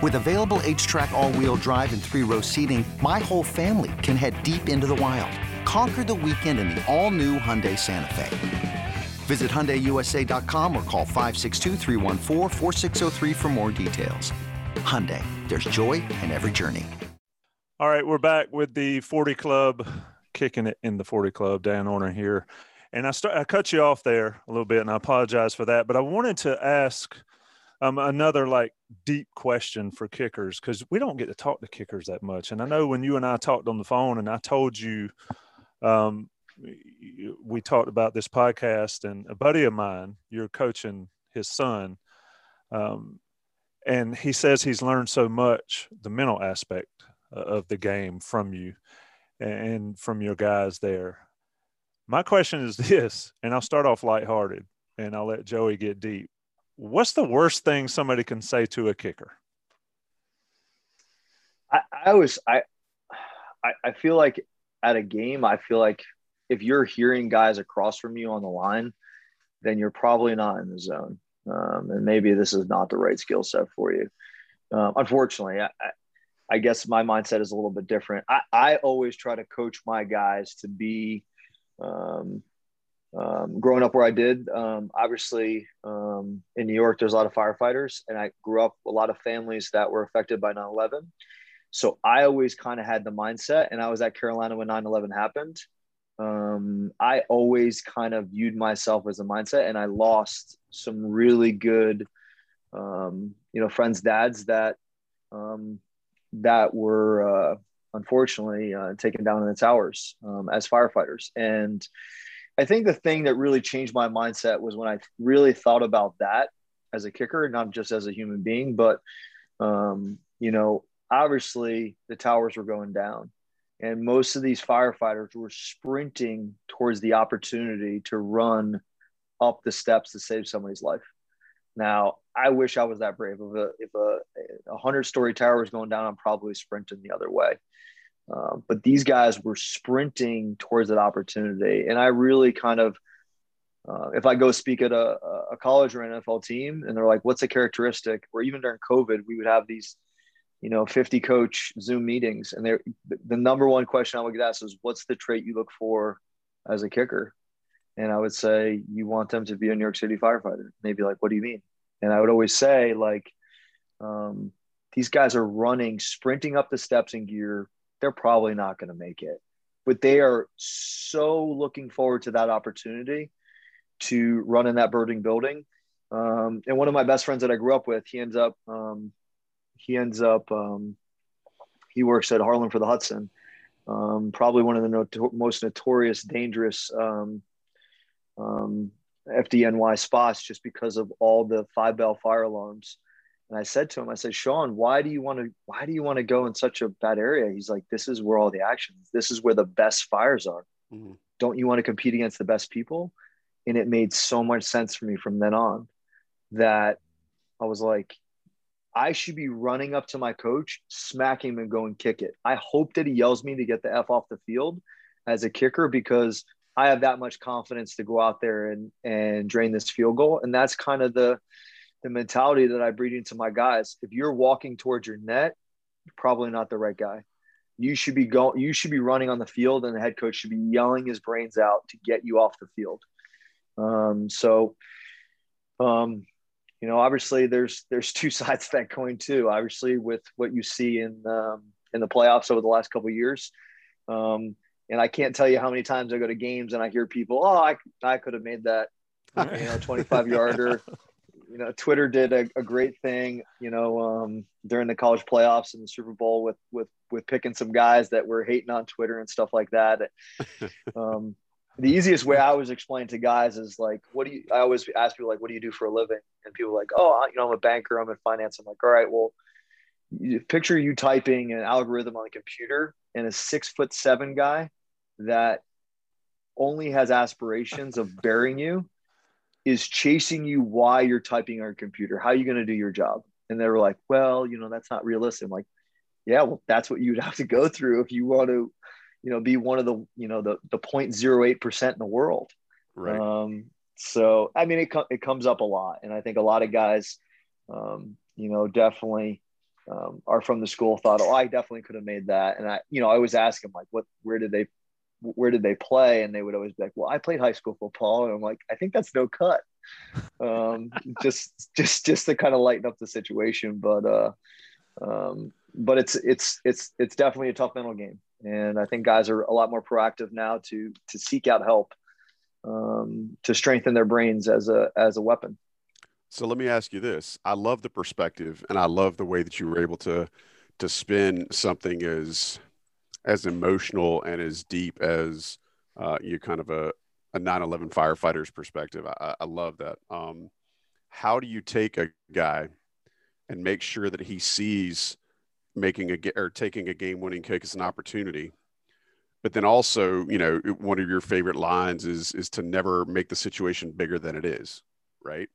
With available HTRAC all-wheel drive and three-row seating, my whole family can head deep into the wild. Conquer the weekend in the all-new Hyundai Santa Fe. Visit HyundaiUSA.com or call 562 for more details. Hyundai, there's joy in every journey. All right, we're back with the 40 Club, kicking it in the 40 Club. Dan Orner here. And I start, I cut you off there a little bit, and I apologize for that. But I wanted to ask Um, another like deep question for kickers because we don't get to talk to kickers that much. And I know when you and I talked on the phone, and I told you, um, we talked about this podcast, and a buddy of mine, you're coaching his son, um, and he says he's learned so much the mental aspect of the game from you and from your guys there. My question is this, and I'll start off lighthearted, and I'll let Joey get deep what's the worst thing somebody can say to a kicker? I, I was I, I I feel like at a game, I feel like if you're hearing guys across from you on the line, then you're probably not in the zone. Um, and maybe this is not the right skill set for you. Um, unfortunately, I, I, guess my mindset is a little bit different. I, I always try to coach my guys to be um, um, growing up where I did, um, obviously um, in New York, there's a lot of firefighters, and I grew up a lot of families that were affected by 9 11. So I always kind of had the mindset, and I was at Carolina when 9 11 happened. Um, I always kind of viewed myself as a mindset, and I lost some really good, um, you know, friends' dads that um, that were uh, unfortunately uh, taken down in the towers as firefighters, and I think the thing that really changed my mindset was when I really thought about that as a kicker, not just as a human being, but um, you know, obviously the towers were going down, and most of these firefighters were sprinting towards the opportunity to run up the steps to save somebody's life. Now, I wish I was that brave. If a if a, a hundred story tower was going down, I'm probably sprinting the other way. Uh, but these guys were sprinting towards that opportunity. And I really kind of, uh, if I go speak at a, a, college or an NFL team and they're like, what's a characteristic? Or even during COVID, we would have these, you know, 50 coach Zoom meetings. And they're, the number one question I would get asked is, what's the trait you look for as a kicker? And I would say, you want them to be a New York City firefighter. And they'd be like, what do you mean? And I would always say, like, um, these guys are running, sprinting up the steps in gear, they're probably not going to make it. But they are so looking forward to that opportunity to run in that burning building. Um, and one of my best friends that I grew up with, he ends up, um, he ends up, um, he works at Harlem for the Hudson. Um, probably one of the not- most notorious, dangerous um, um, FDNY spots just because of all the five bell fire alarms and I said to him, I said, Sean, why do you want to why do you want to go in such a bad area? He's like, This is where all the action is. This is where the best fires are. Mm-hmm. Don't you want to compete against the best people? And it made so much sense for me from then on that I was like, I should be running up to my coach, smacking him and going kick it. I hope that he yells me to get the F off the field as a kicker because I have that much confidence to go out there and and drain this field goal. And that's kind of the the mentality that I breed into my guys. If you're walking towards your net, you're probably not the right guy. You should be going. You should be running on the field, and the head coach should be yelling his brains out to get you off the field. Um, so, um, you know, obviously there's there's two sides to that coin too. Obviously, with what you see in um, in the playoffs over the last couple years, um, and I can't tell you how many times I go to games and I hear people, "Oh, I I could have made that." you know, 25 yarder you know, Twitter did a, a great thing, you know, um, during the college playoffs and the Super Bowl with with with picking some guys that were hating on Twitter and stuff like that. um, the easiest way I always explain to guys is like, what do you? I always ask people like, what do you do for a living? And people are like, oh, you know, I'm a banker. I'm in finance. I'm like, all right, well, you picture you typing an algorithm on a computer and a six foot seven guy that only has aspirations of burying you is chasing you why you're typing on your computer. How are you going to do your job? And they were like, well, you know, that's not realistic. I'm like, yeah, well, that's what you'd have to go through if you want to, you know, be one of the, you know, the, the 0.08% in the world. Right. Um, so, I mean, it, com- it comes up a lot. And I think a lot of guys, um, you know, definitely um, are from the school thought, oh, I definitely could have made that. And I, you know, I always ask them like, what, where did they where did they play? And they would always be like, well, I played high school football. And I'm like, I think that's no cut. Um, just, just, just to kind of lighten up the situation. But, uh, um, but it's, it's, it's, it's definitely a tough mental game. And I think guys are a lot more proactive now to, to seek out help, um, to strengthen their brains as a, as a weapon. So let me ask you this. I love the perspective and I love the way that you were able to to spin something as as emotional and as deep as uh, you kind of a, a 9-11 firefighter's perspective. I, I love that. Um, how do you take a guy and make sure that he sees making a or taking a game winning kick as an opportunity but then also you know one of your favorite lines is is to never make the situation bigger than it is right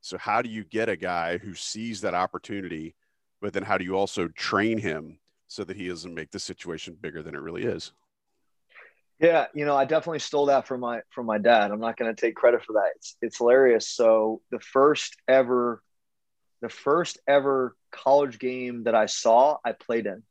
so how do you get a guy who sees that opportunity but then how do you also train him so that he doesn't make the situation bigger than it really is yeah you know i definitely stole that from my from my dad i'm not going to take credit for that it's it's hilarious so the first ever the first ever college game that I saw, I played in.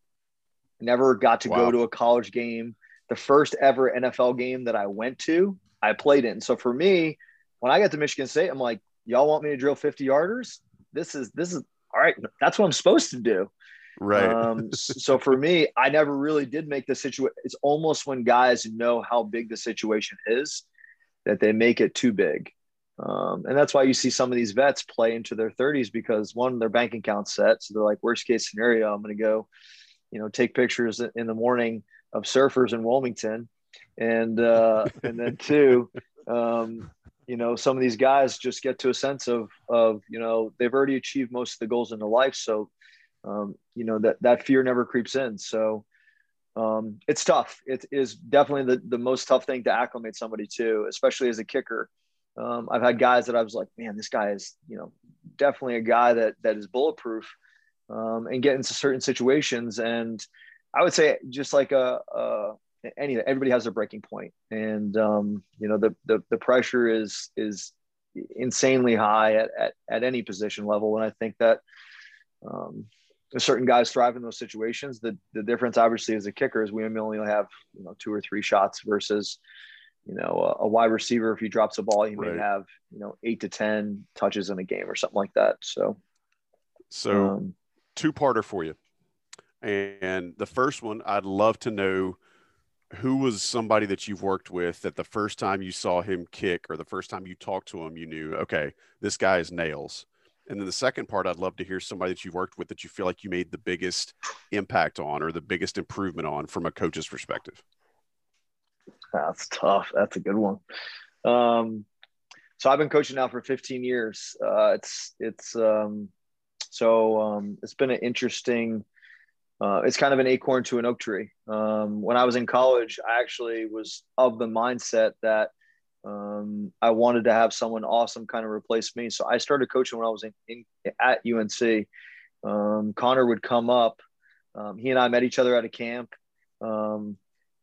I never got to wow. go to a college game. The first ever NFL game that I went to, I played in. So for me, when I got to Michigan State, I'm like, y'all want me to drill 50 yarders? This is this is all right. That's what I'm supposed to do. Right. Um, so for me, I never really did make the situation. It's almost when guys know how big the situation is that they make it too big. Um, and that's why you see some of these vets play into their 30s because one, their bank account set. So they're like, worst case scenario, I'm going to go, you know, take pictures in the morning of surfers in Wilmington. And, uh, and then two, um, you know, some of these guys just get to a sense of, of, you know, they've already achieved most of the goals in their life. So, um, you know, that, that fear never creeps in. So, um, it's tough. It is definitely the, the most tough thing to acclimate somebody to, especially as a kicker. Um, I've had guys that I was like, man, this guy is, you know, definitely a guy that that is bulletproof um, and get into certain situations. And I would say just like a, a any everybody has a breaking point, and um, you know the, the the pressure is is insanely high at, at at any position level, and I think that. Um, certain guys thrive in those situations. The the difference, obviously, as a kicker is we only have you know two or three shots versus you know, a, a, wide receiver, if he drops a ball, he right. may have, you know, eight to 10 touches in a game or something like that. So, so um, two parter for you. And the first one, I'd love to know who was somebody that you've worked with that the first time you saw him kick or the first time you talked to him, you knew, okay, this guy is nails. And then the second part, I'd love to hear somebody that you've worked with that you feel like you made the biggest impact on or the biggest improvement on from a coach's perspective. That's tough. That's a good one. Um, so I've been coaching now for 15 years. Uh, it's it's um, so um, it's been an interesting. Uh, it's kind of an acorn to an oak tree. Um, when I was in college, I actually was of the mindset that um, I wanted to have someone awesome kind of replace me. So I started coaching when I was in, in at UNC. Um, Connor would come up. Um, he and I met each other at a camp. Um,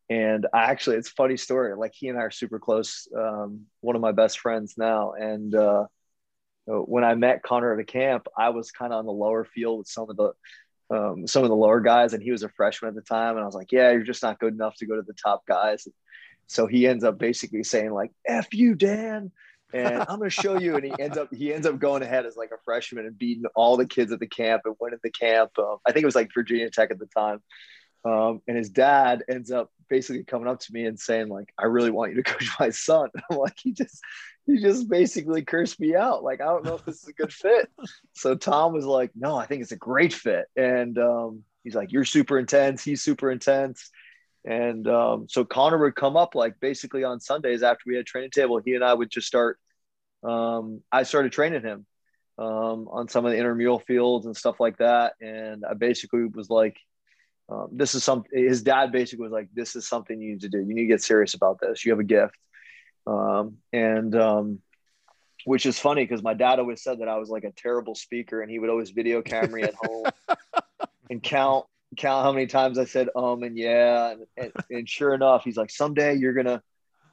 and I actually, it's funny story. Like he and I are super close. Um, one of my best friends now. And uh, when I met Connor at a camp, I was kind of on the lower field with some of the um, some of the lower guys, and he was a freshman at the time. And I was like, "Yeah, you're just not good enough to go to the top guys." So he ends up basically saying like, "F you, Dan." and I'm going to show you. And he ends up he ends up going ahead as like a freshman and beating all the kids at the camp and winning the camp. Um, I think it was like Virginia Tech at the time. Um, and his dad ends up basically coming up to me and saying like, "I really want you to coach my son." I'm like, he just he just basically cursed me out. Like, I don't know if this is a good fit. So Tom was like, "No, I think it's a great fit." And um, he's like, "You're super intense. He's super intense." And um, so Connor would come up like basically on Sundays after we had training table. He and I would just start. Um, I started training him um, on some of the intramural fields and stuff like that. And I basically was like, um, this is some his dad basically was like this is something you need to do you need to get serious about this you have a gift um, and um, which is funny because my dad always said that i was like a terrible speaker and he would always video camera me at home and count count how many times i said um and yeah and, and, and sure enough he's like someday you're gonna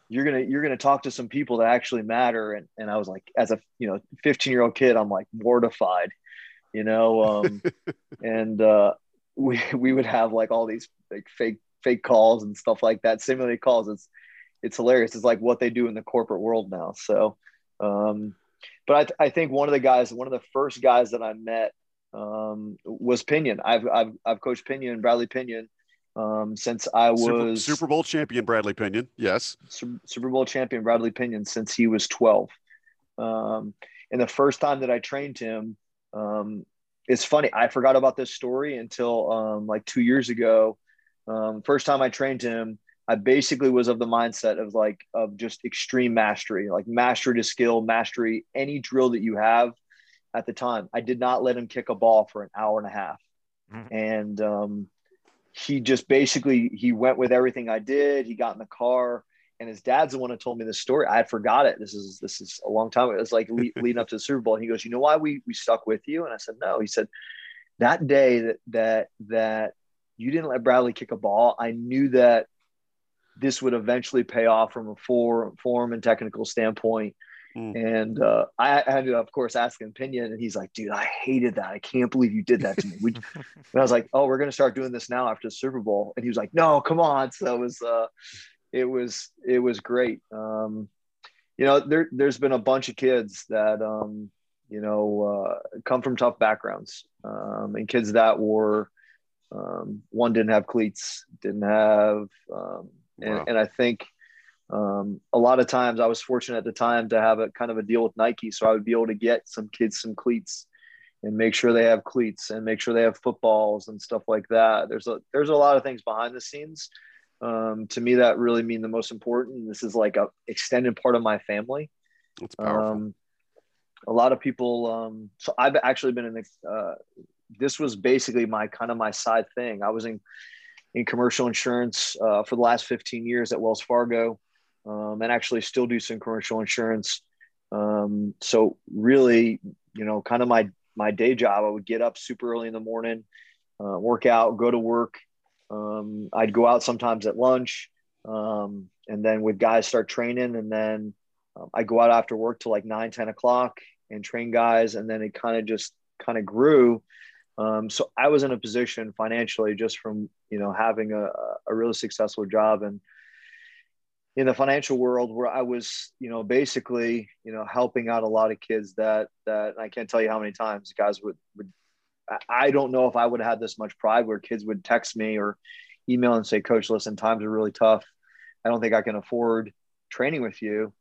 you're gonna you're gonna talk to some people that actually matter. And and i was like as a you know 15 year old kid i'm like mortified you know um and uh we we would have like all these like fake fake calls and stuff like that simulated calls. It's it's hilarious. It's like what they do in the corporate world now. So um but I, th- I think one of the guys one of the first guys that i met um was pinion i've i've, I've coached pinion bradley pinion um since i was super, super bowl champion bradley pinion yes super, bowl champion bradley pinion since he was 12 Um, and the first time that I trained him, um, it's funny. I forgot about this story until um, like two years ago. Um, first time I trained him, I basically was of the mindset of like of just extreme mastery, like mastery to skill, mastery any drill that you have at the time. I did not let him kick a ball for an hour and a half, mm-hmm. and um, he just basically he went with everything I did. He got in the car, and his dad's the one who told me this story. I had forgot it. This is this is a long time. It was like leading up to the Super Bowl. And he goes, "You know why we we stuck with you?" And I said, "No." He said, "That day that that that you didn't let Bradley kick a ball, I knew that this would eventually pay off from a form form and technical standpoint." Mm. And uh, I had to, of course, ask an opinion, and he's like, "Dude, I hated that. I can't believe you did that to me." We, and I was like, "Oh, we're gonna start doing this now after the Super Bowl." And he was like, "No, come on." So it was, uh, it was, it was great. Um, you know, there, there's been a bunch of kids that, um, you know, uh, come from tough backgrounds, um, and kids that were, um, one didn't have cleats, didn't have, um, and, and I think um, a lot of times I was fortunate at the time to have a kind of a deal with Nike. So I would be able to get some kids some cleats and make sure they have cleats and make sure they have footballs and stuff like that. There's a, there's a lot of things behind the scenes. Um, to me, that really mean the most important. This is like a extended part of my family. It's powerful. Um, a lot of people, um, so I've actually been in the, uh, this was basically my kind of my side thing. I was in, in commercial insurance uh, for the last 15 years at Wells Fargo um, and actually still do some commercial insurance. Um, so really, you know, kind of my my day job, I would get up super early in the morning, uh, work out, go to work. Um, I'd go out sometimes at lunch, um, and then with guys start training, and then um, I go out after work till like nine, 10 o'clock and train guys, and then it kind of just kind of grew. Um, so I was in a position financially just from you know having a, a really successful job and in the financial world where I was, you know, basically, you know, helping out a lot of kids that that I can't tell you how many times guys would would I don't know if I would have had this much pride where kids would text me or email and say, Coach, listen, times are really tough. I don't think I can afford training with you.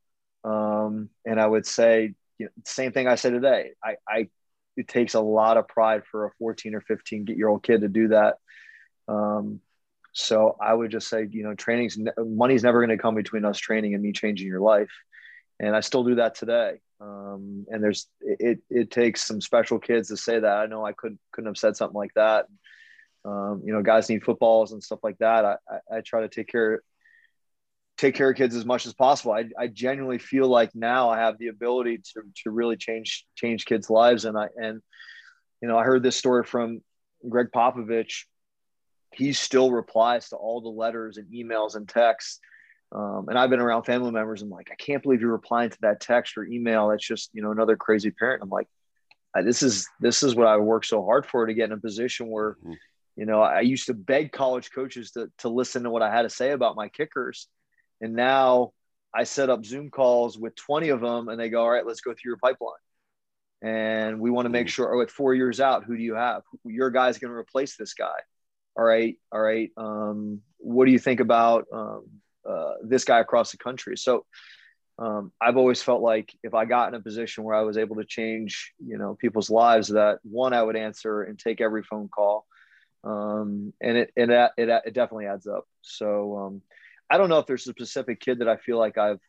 Um, and I would say, you know, same thing I said today. I, I it takes a lot of pride for a 14 or 15 year old kid to do that. Um, so I would just say, you know, training's money's never going to come between us training and me changing your life. And I still do that today. Um, and there's, it, it takes some special kids to say that. I know I couldn't couldn't have said something like that. Um, you know, guys need footballs and stuff like that. I, I, I try to take care, take care of kids as much as possible. I, I genuinely feel like now I have the ability to, to really change, change kids' lives. And I, and, you know, I heard this story from Gregg Popovich he still replies to all the letters and emails and texts. Um, and I've been around family members. I'm like, I can't believe you're replying to that text or email. That's just, you know, another crazy parent. I'm like, this is, this is what I worked so hard for to get in a position where, mm-hmm. you know, I used to beg college coaches to, to listen to what I had to say about my kickers. And now I set up Zoom calls with 20 of them and they go, all right, let's go through your pipeline. And we want to make mm-hmm. sure, oh, at four years out, who do you have? Your guy's going to replace this guy all right, all right, um, what do you think about um, uh, this guy across the country? So um, I've always felt like if I got in a position where I was able to change, you know, people's lives, that one I would answer and take every phone call, um, and it, and it it it definitely adds up. So um, I don't know if there's a specific kid that I feel like I've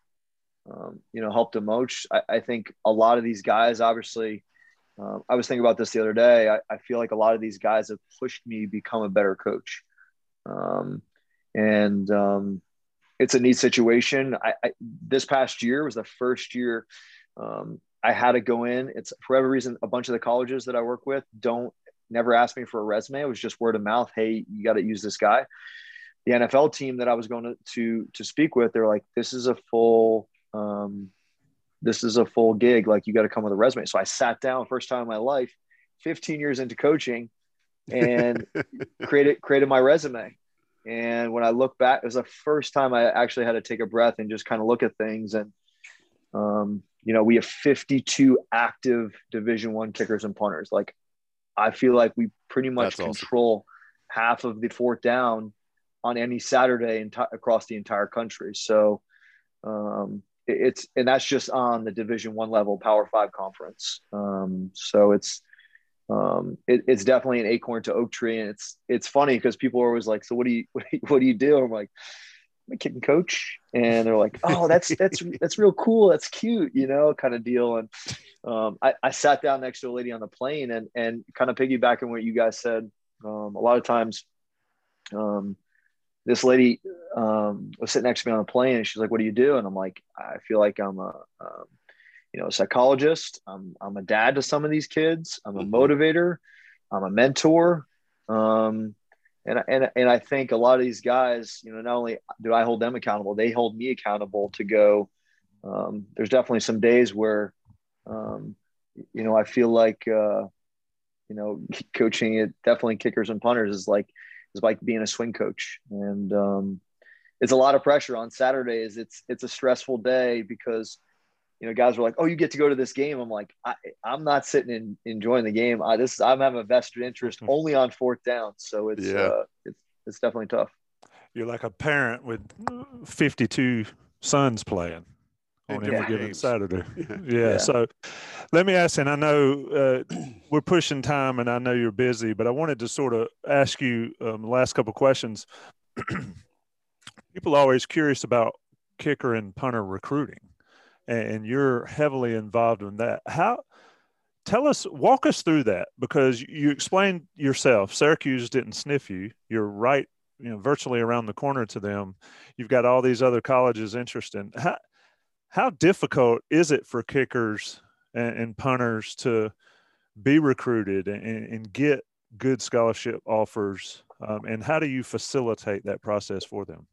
um, you know helped the most. I, I think a lot of these guys, obviously, um, I was thinking about this the other day. I, I, feel like a lot of these guys have pushed me become a better coach. Um, and um, it's a neat situation. I, I, this past year was the first year um, I had to go in. It's for every reason, a bunch of the colleges that I work with don't never ask me for a resume. It was just word of mouth. Hey, you got to use this guy. The NFL team that I was going to, to, to speak with, they're like, this is a full, um, this is a full gig. Like you got to come with a resume. So I sat down first time in my life, 15 years into coaching and created, created my resume. And when I look back, it was the first time I actually had to take a breath and just kind of look at things. And, um, you know, we have 52 active division one kickers and punters. Like I feel like we pretty much That's control awesome. half of the fourth down on any Saturday enti- across the entire country. So, um, it's and that's just on the Division One level, Power Five conference. Um, so it's um, it, it's definitely an acorn to oak tree, and it's it's funny because people are always like, "So what do you what do you, do? I'm like, I'm a kicking coach, and they're like, "Oh, that's that's that's real cool. That's cute, you know, kind of deal." And um, I, I sat down next to a lady on the plane, and and kind of piggybacking what you guys said. Um, a lot of times, um, this lady um, was sitting next to me on the plane, and she's like, "What do you do?" And I'm like, "I feel like I'm a, um, you know, a psychologist. I'm I'm a dad to some of these kids. I'm a mm-hmm. motivator. I'm a mentor." Um, and, and, and I think a lot of these guys, you know, not only do I hold them accountable, they hold me accountable to go. Um, there's definitely some days where, um, you know, I feel like, uh, you know, coaching it definitely kickers and punters is like, is like being a swing coach. And, um, it's a lot of pressure on Saturdays. It's, it's a stressful day because, you know, guys were like, "Oh, you get to go to this game." I'm like, I, am not sitting and enjoying the game. I, this I'm having a vested interest only on fourth down, so it's yeah. uh, it's it's definitely tough. You're like a parent with 52 sons playing on every given Saturday. yeah. yeah. So let me ask, and I know uh, we're pushing time, and I know you're busy, but I wanted to sort of ask you um, the last couple questions. People are always curious about kicker and punter recruiting and you're heavily involved in that. How tell us walk us through that because you explained yourself Syracuse didn't sniff you. You're right, you know, virtually around the corner to them. You've got all these other colleges interested. How how difficult is it for kickers and, and punters to be recruited and, and, get good scholarship offers? Um, and how do you facilitate that process for them?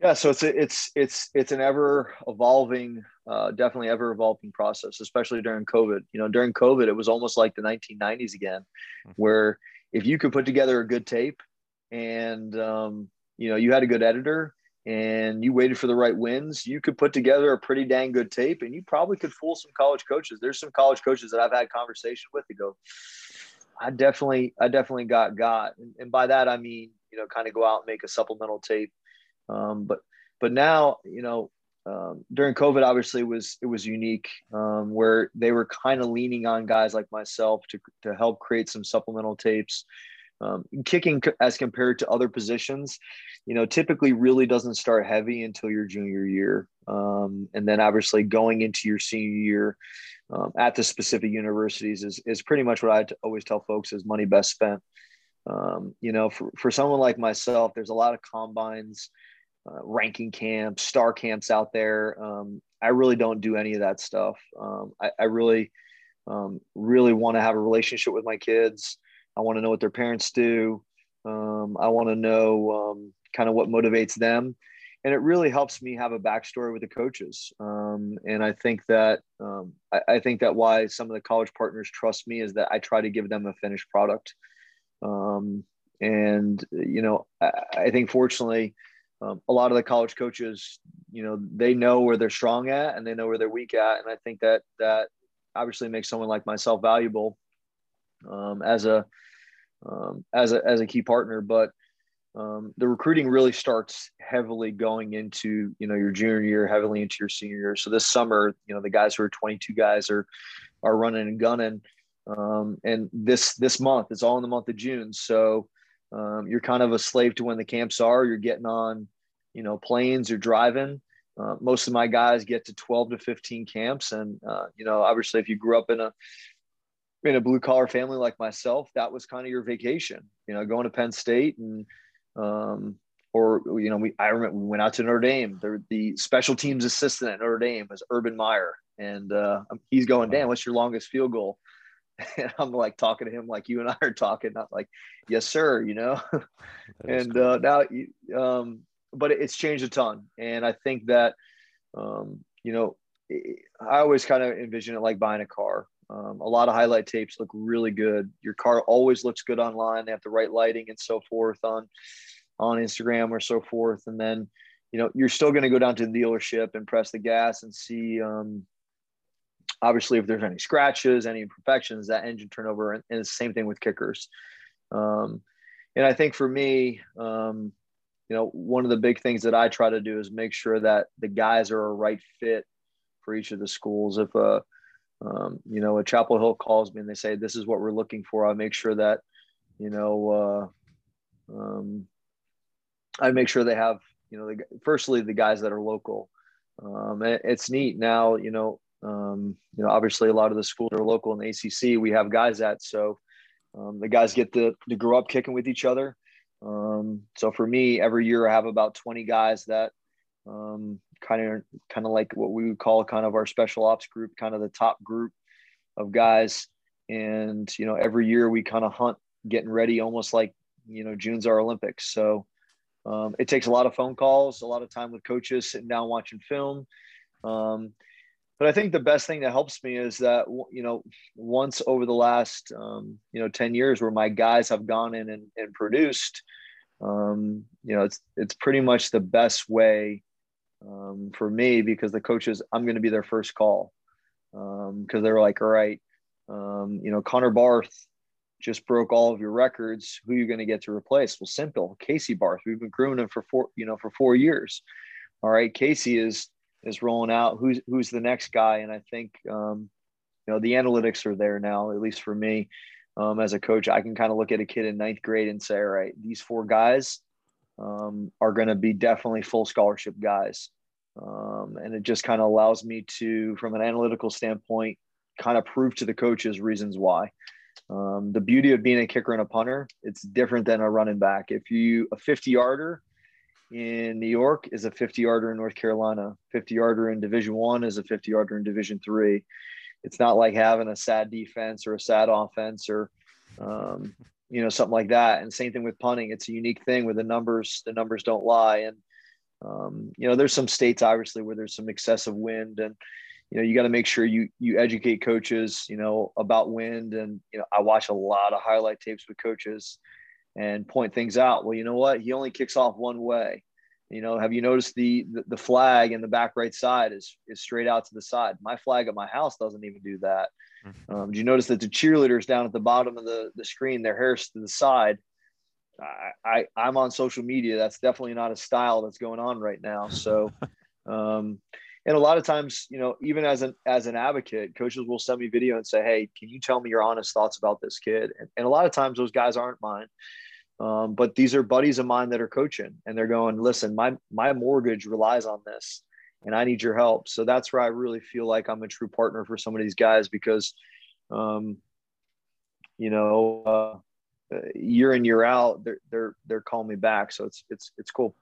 Yeah, so it's a, it's it's it's an ever evolving, uh, definitely ever evolving process, especially during COVID. You know, during COVID, it was almost like the 1990s again, mm-hmm. where if you could put together a good tape, and um, you know you had a good editor, and you waited for the right wins, you could put together a pretty dang good tape, and you probably could fool some college coaches. There's some college coaches that I've had conversation with to go, I definitely, I definitely got got, and, and by that I mean you know kind of go out and make a supplemental tape um, but but now you know um, during COVID, obviously was it was unique um, where they were kind of leaning on guys like myself to to help create some supplemental tapes. Um, kicking as compared to other positions, you know, typically really doesn't start heavy until your junior year, um, and then obviously going into your senior year um, at the specific universities is is pretty much what I always tell folks is money best spent. Um, you know, for for someone like myself, there's a lot of combines uh, ranking camps, star camps out there. Um, I really don't do any of that stuff. Um, I, I, really, really want to have a relationship with my kids. I want to know what their parents do. Um, I want to know um, kind of what motivates them. And it really helps me have a backstory with the coaches. Um, and I think that I, I, think that why some of the college partners trust me is that I try to give them a finished product. and you know, I, I think fortunately, um, a lot of the college coaches, you know, they know where they're strong at and they know where they're weak at, and I think that that obviously makes someone like myself valuable um, as a um, as a as a key partner. But um, the recruiting really starts heavily going into you know your junior year, heavily into your senior year. So this summer, you know, the guys who are 22 guys are are running and gunning, um, and this this month it's all in the month of June. So um, you're kind of a slave to when the camps are. You're getting on, you know, planes You're driving. Uh, most of my guys get to 12 to 15 camps, and uh, you know, obviously, if you grew up in a in a blue collar family like myself, that was kind of your vacation. You know, going to Penn State and um, or you know, we I remember we went out to Notre Dame. The, the special teams assistant at Notre Dame was Urban Meyer, and uh, he's going, "Damn, what's your longest field goal?" and I'm like talking to him like you and I are talking, not like, yes, sir, you know. and cool. uh, now, um, but it's changed a ton, and I think that, um, you know, I always kind of envision it like buying a car. Um, a lot of highlight tapes look really good. Your car always looks good online. They have the right lighting and so forth on on Instagram or so forth, and then you know you're still going to go down to the dealership and press the gas and see um, obviously if there's any scratches any imperfections that engine turnover and, the same thing with kickers um, and i think for me um, you know, one of the big things that I try to do is make sure that the guys are a right fit for each of the schools. If a, um, you know, a Chapel Hill calls me and they say, this is what we're looking for, I make sure that, you know, uh, um, I make sure they have, you know, the, firstly, the guys that are local. Um, it, it's neat now, you know, um, you know, obviously a lot of the schools are local in the ACC. We have guys at, so um, the guys get to, to grow up kicking with each other. Um, so for me, every year I have about 20 guys that um, kind of kind of like what we would call kind of our special ops group, kind of the top group of guys. And you know, every year we kind of hunt, getting ready, almost like you know June's our Olympics. So um, it takes a lot of phone calls, a lot of time with coaches, sitting down watching film. Um, but I think the best thing that helps me is that you know once over the last um, you know ten years where my guys have gone in and, and produced, um, you know it's it's pretty much the best way um, for me because the coaches I'm going to be their first call because um, they're like all right um, you know Connor Barth just broke all of your records who are you going to get to replace well simple Casey Barth we've been grooming him for four you know for four years all right Casey is is rolling out. Who's who's the next guy? And I think um, you know the analytics are there now. At least for me, um, as a coach, I can kind of look at a kid in ninth grade and say, all right, these four guys um, are going to be definitely full scholarship guys. Um, and it just kind of allows me to, from an analytical standpoint, kind of prove to the coaches reasons why. Um, the beauty of being a kicker and a punter, it's different than a running back. If you a 50 yarder, in New York is a 50 yarder in North Carolina. 50 yarder in Division One is a 50 yarder in Division Three. It's not like having a sad defense or a sad offense or um, you know something like that. And same thing with punting. It's a unique thing where the numbers the numbers don't lie. And um, you know there's some states obviously where there's some excessive wind and you know you got to make sure you you educate coaches you know about wind and you know I watch a lot of highlight tapes with coaches and point things out. Well, you know what? He only kicks off one way. You know, have you noticed the, the, the flag in the back right side is is straight out to the side? My flag at my house doesn't even do that. Mm-hmm. Um, do you notice that the cheerleaders down at the bottom of the, the screen, their hair's to the side? I, I am on social media. That's definitely not a style that's going on right now. So, um, and a lot of times, you know, even as an as an advocate, coaches will send me video and say, "Hey, can you tell me your honest thoughts about this kid?" And, and a lot of times, those guys aren't mine. Um, but these are buddies of mine that are coaching and they're going, listen, my, my mortgage relies on this and I need your help. So that's where I really feel like I'm a true partner for some of these guys because, um, you know, uh, year in, year out, they're, they're, they're calling me back. So it's, it's, it's cool.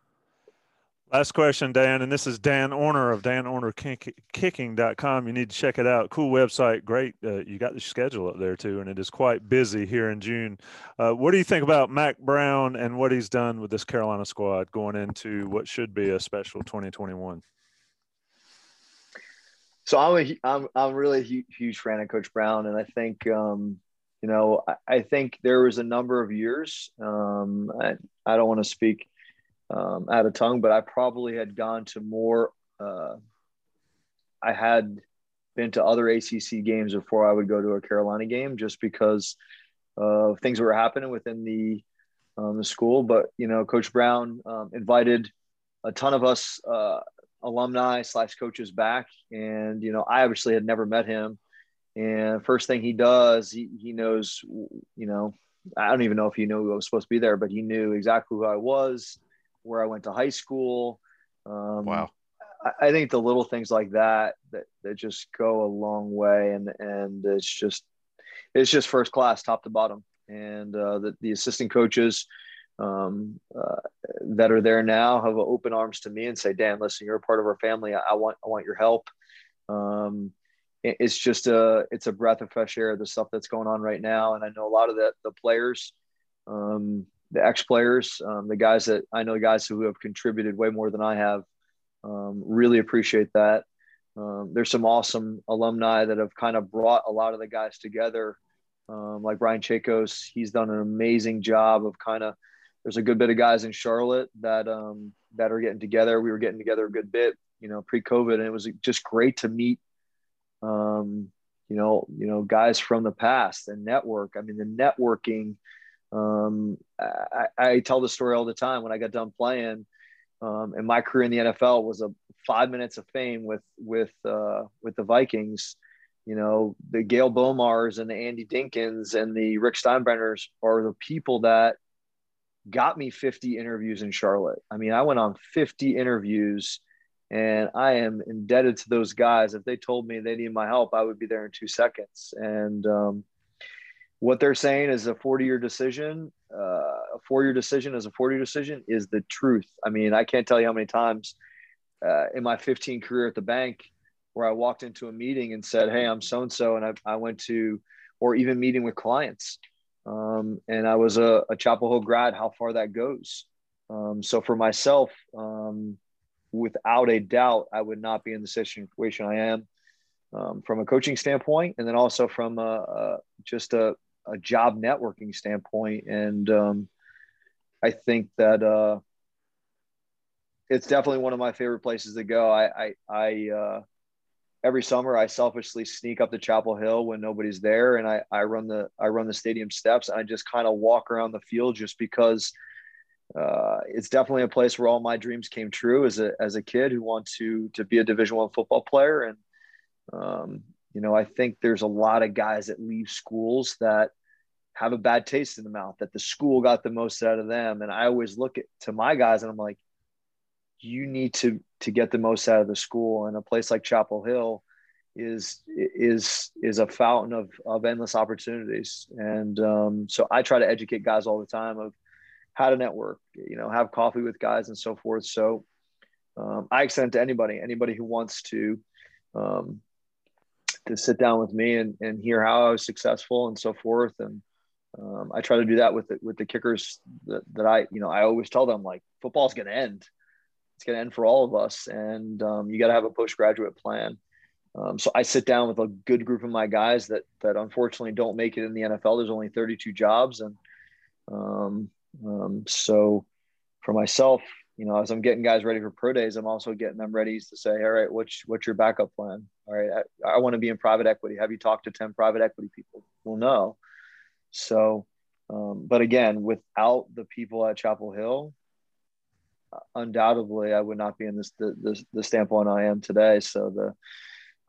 Last question, Dan, and this is Dan Orner of danornerkicking.com. You need to check it out. Cool website, great. Uh, you got the schedule up there too, and it is quite busy here in June. Uh, what do you think about Mack Brown and what he's done with this Carolina squad going into what should be a special 2021? So I'm a, I'm I'm really a huge fan of Coach Brown, and I think um, you know I, I, think there was a number of years. Um, I, I don't want to speak um, out of tongue, but I probably had gone to more. Uh, I had been to other ACC games before I would go to a Carolina game, just because of things were happening within the um, the school. But you know, Coach Brown um, invited a ton of us uh, alumni slash coaches back, and you know, I obviously had never met him. And first thing he does, he, he knows, you know, I don't even know if he knew I was supposed to be there, but he knew exactly who I was where I went to high school. Um, wow. I, I think the little things like that, that that just go a long way, and and it's just it's just first class, top to bottom. And uh, the the assistant coaches um, uh, that are there now have open arms to me and say, Dan, listen, you're a part of our family. I, I want I want your help. Um, it's just a it's a breath of fresh air the stuff that's going on right now and i know a lot of the the players um, the ex players, um, the guys that I know, guys who have contributed way more than I have, um, really appreciate that. Um, there's some awesome alumni that have kind of brought a lot of the guys together, like Brian Chacos. He's done an amazing job of kind of. There's a good bit of guys in Charlotte that um, that are getting together. We were getting together a good bit, you know, pre-COVID, and it was just great to meet um, you know, you know, guys from the past and network. I mean, the networking Um, I, I, tell the story all the time. When I got done playing, um, and my career in the NFL was a five minutes of fame with with uh, with the Vikings. You know, the Gail Bomars and the Andy Dinkins and the Rick Steinbachers are the people that got me 50 interviews in Charlotte. I mean, I went on 50 interviews and I am indebted to those guys. If they told me they need my help, I would be there in two seconds. And um, what they're saying is a 40 year decision, uh, a four year decision is a 40 year decision is the truth. I mean, I can't tell you how many times uh, in my 15 career at the bank where I walked into a meeting and said, Hey, I'm so and so. And I went to, or even meeting with clients. Um, and I was a, a, Chapel Hill grad, how far that goes. Um, so for myself, um, without a doubt, I would not be in the situation I am um, from a coaching standpoint, and then also from a, a, just a, a, job networking standpoint. And um, I think that uh, it's definitely one of my favorite places to go. I, I, I uh, every summer I selfishly sneak up to Chapel Hill when nobody's there, and I, I run the I run the stadium steps. And I just kind of walk around the field just because uh, it's definitely a place where all my dreams came true as a as a kid who wants to to be a Division One football player. And um, you know, I think there's a lot of guys that leave schools that have a bad taste in the mouth that the school got the most out of them. And I always look at to my guys and I'm like, you need to to get the most out of the school. And a place like Chapel Hill is is is a fountain of of endless opportunities. And um, so I try to educate guys all the time of how to network, you know, have coffee with guys and so forth. So um, I extend to anybody, anybody who wants to, um, to sit down with me and, and hear how I was successful and so forth. And um, I try to do that with the, with the kickers that, that I, you know, I always tell them like football's going to end. It's going to end for all of us. And um, you got to have a postgraduate plan. Um, so I sit down with a good group of my guys that, that unfortunately don't make it in the NFL. There's only 32 jobs. And, um, um, so for myself, you know, as I'm getting guys ready for pro days, I'm also getting them ready to say, all right, what's, what's your backup plan? All right. I, I want to be in private equity. Have you talked to 10 private equity people? Well, no. So, um, but again, without the people at Chapel Hill, undoubtedly I would not be in this, the, the, the standpoint I am today. So the,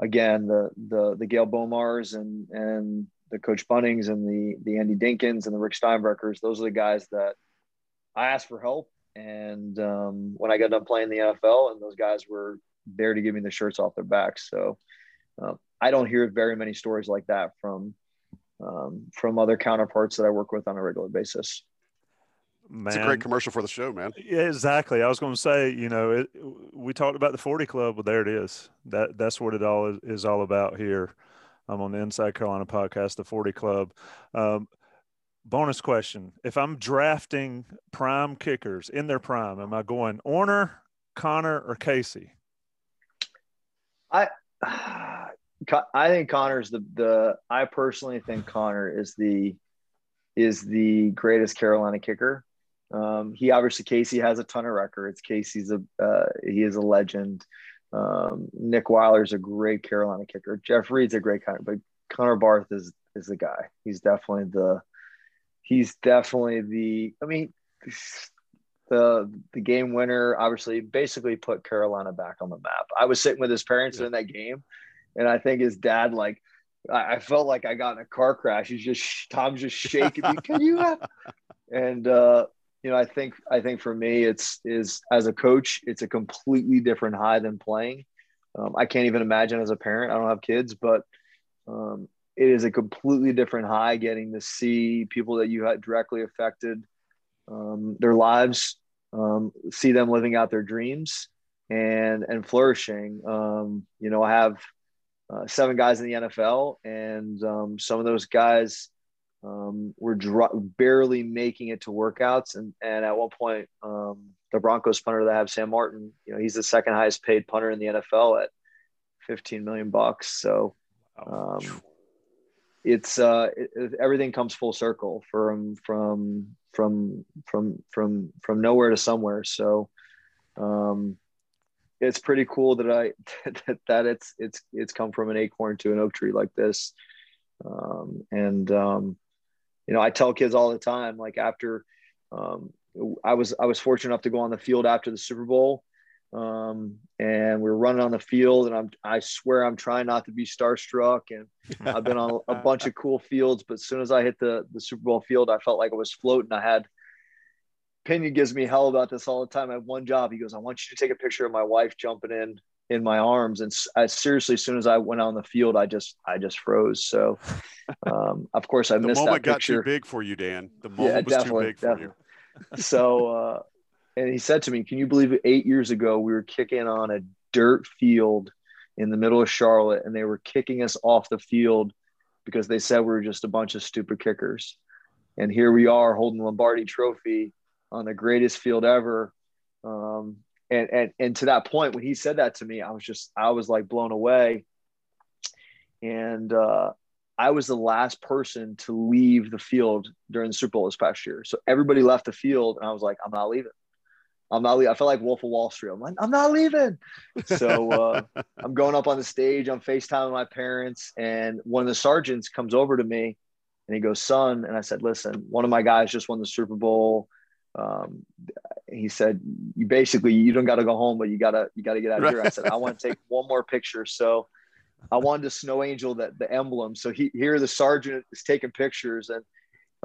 again, the, the, the Gail Bomars and, and the Coach Buntings and the the Andy Dinkins and the Rick Steinbachers. Those are the guys that I asked for help. And um, when I got done playing the NFL, and those guys were there to give me the shirts off their backs. So uh, I don't hear very many stories like that from um, from other counterparts that I work with on a regular basis. Man. It's a great commercial for the show, man. Yeah, exactly. I was going to say, you know, it, we talked about the 40 Club, but there it is. That that's what it all is, is all about here. I'm on the Inside Carolina podcast, the 40 Club. Um, bonus question: If I'm drafting prime kickers in their prime, am I going Orner, Connor, or Casey? I I think Connor's the the. I personally think Connor is the is the greatest Carolina kicker. Um, he obviously Casey has a ton of records. Casey's a uh, he is a legend. Um, Nick Weiler's a great Carolina kicker. Jeff Reed's a great kind, but Connor Barth is is the guy. He's definitely the he's definitely the I mean the the game winner obviously basically put Carolina back on the map. I was sitting with his parents yeah. in that game and I think his dad like I, I, felt like I got in a car crash. He's just Tom's just shaking me. Can you have? And uh you know, I think I think for me, it's is as a coach, it's a completely different high than playing. Um, I can't even imagine as a parent. I don't have kids, but um, it is a completely different high getting to see people that you had directly affected um, their lives, um, see them living out their dreams and and flourishing. Um, you know, I have uh, seven guys in the NFL, and um, some of those guys um, we're barely making it to workouts, and and at one point, um, the Broncos punter that have Sam Martin, you know, he's the second highest paid punter in the NFL at 15 million bucks. So, um, it's uh, it, everything comes full circle from from from from from from nowhere to somewhere. So, um, it's pretty cool that I that, that it's it's it's come from an acorn to an oak tree like this, um, and um, you know, I tell kids all the time, like after um, I was I was fortunate enough to go on the field after the Super Bowl, um, and we are running on the field, and I'm I swear I'm trying not to be starstruck, and I've been on a bunch of cool fields, but as soon as I hit the the Super Bowl field, I felt like I was floating. I had Pinion gives me hell about this all the time. I have one job. He goes, I want you to take a picture of my wife jumping in in my arms. And I seriously, as soon as I went on the field, I just, I just froze. So, um, of course, I the missed moment that picture. got too big for you, Dan. The moment was too big for you. so, uh, and he said to me, "Can you believe it? Eight years ago, we were kicking on a dirt field in the middle of Charlotte, and they were kicking us off the field because they said we were just a bunch of stupid kickers. And here we are holding Lombardi Trophy on the greatest field ever. Um, and, and, and to that point, when he said that to me, I was just, I was like blown away. And uh, I was the last person to leave the field during the Super Bowl this past year. So everybody left the field, and I was like, I'm not leaving. I'm not leaving. I felt like Wolf of Wall Street. I'm like, I'm not leaving. So uh, I'm going up on the stage. I'm FaceTiming my parents, and one of the sergeants comes over to me, and he goes, "Son," and I said, "Listen, one of my guys just won the Super Bowl um, he said, "You basically you don't got to go home, but you gotta you gotta get out of here." I said, "I want to take one more picture." So I wanted to snow angel that the emblem. So he here the sergeant is taking pictures and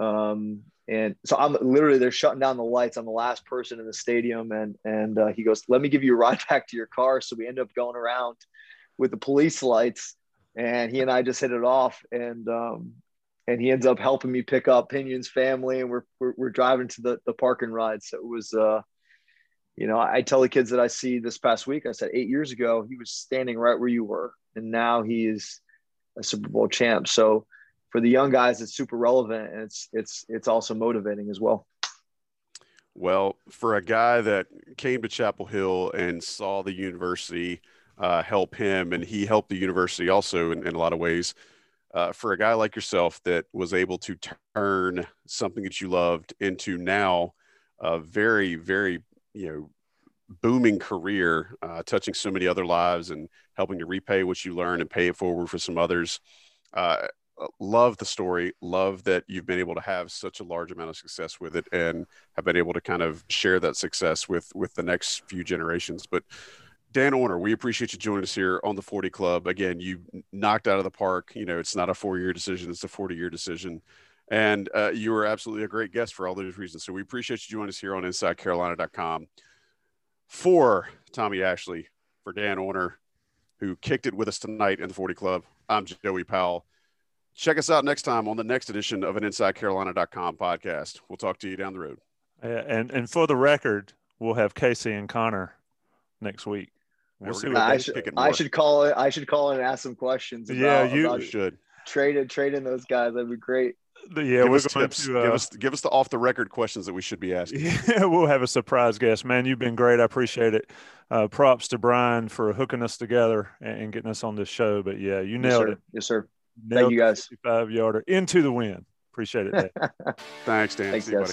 um and so I'm literally they're shutting down the lights. I'm the last person in the stadium and and uh, he goes, "Let me give you a ride back to your car." So we end up going around with the police lights and he and I just hit it off and um and he ends up helping me pick up Pinion's family, and we're we're, we're driving to the the park and ride. So it was, uh, you know, I tell the kids that I see this past week. I said eight years ago he was standing right where you were, and now he is a Super Bowl champ. So for the young guys, it's super relevant, and it's it's it's also motivating as well. Well, for a guy that came to Chapel Hill and saw the university uh, help him, and he helped the university also in, in a lot of ways uh, for a guy like yourself that was able to turn something that you loved into now a very, very, you know, booming career, uh, touching so many other lives and helping to repay what you learned and pay it forward for some others. Uh, love the story. Love that you've been able to have such a large amount of success with it and have been able to kind of share that success with with the next few generations. But Dan Orner, we appreciate you joining us here on the 40 Club. Again, you knocked out of the park. You know, it's not a four year decision, it's a 40 year decision. And uh, you were absolutely a great guest for all those reasons. So we appreciate you joining us here on InsideCarolina.com. For Tommy Ashley, for Dan Orner, who kicked it with us tonight in the 40 Club, I'm Joey Powell. Check us out next time on the next edition of an InsideCarolina.com podcast. We'll talk to you down the road. and, and for the record, we'll have Casey and Connor next week. We'll see I, should, I should call it. I should call it and ask some questions. About, yeah, you about should trade trading those guys. That'd be great. Yeah, give us tips. To, uh, give us give us the off the record questions that we should be asking. Yeah, we'll have a surprise guest, man. You've been great. I appreciate it. Uh, props to Brian for hooking us together and, getting us on this show. But yeah, you nailed yes, it. Yes, sir. Nailed Thank you guys. Five yarder into the wind. Appreciate it. Thanks, Dan. Thanks, See you, buddy.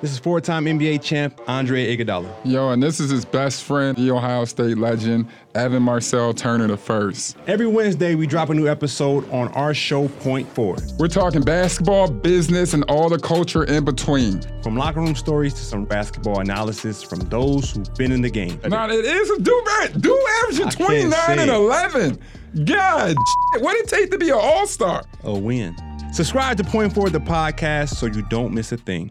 This is four-time NBA champ Andre Iguodala. Yo, and this is his best friend, the Ohio State legend, Evan Marcel Turner the first. Every Wednesday, we drop a new episode on our show Four. We're talking basketball, business, and all the culture in between. From locker room stories to some basketball analysis from those who've been in the game. Now, it is a do do averaging 29 and 11. God, what did it take to be an all-star? A win. Subscribe to Four the podcast, so you don't miss a thing.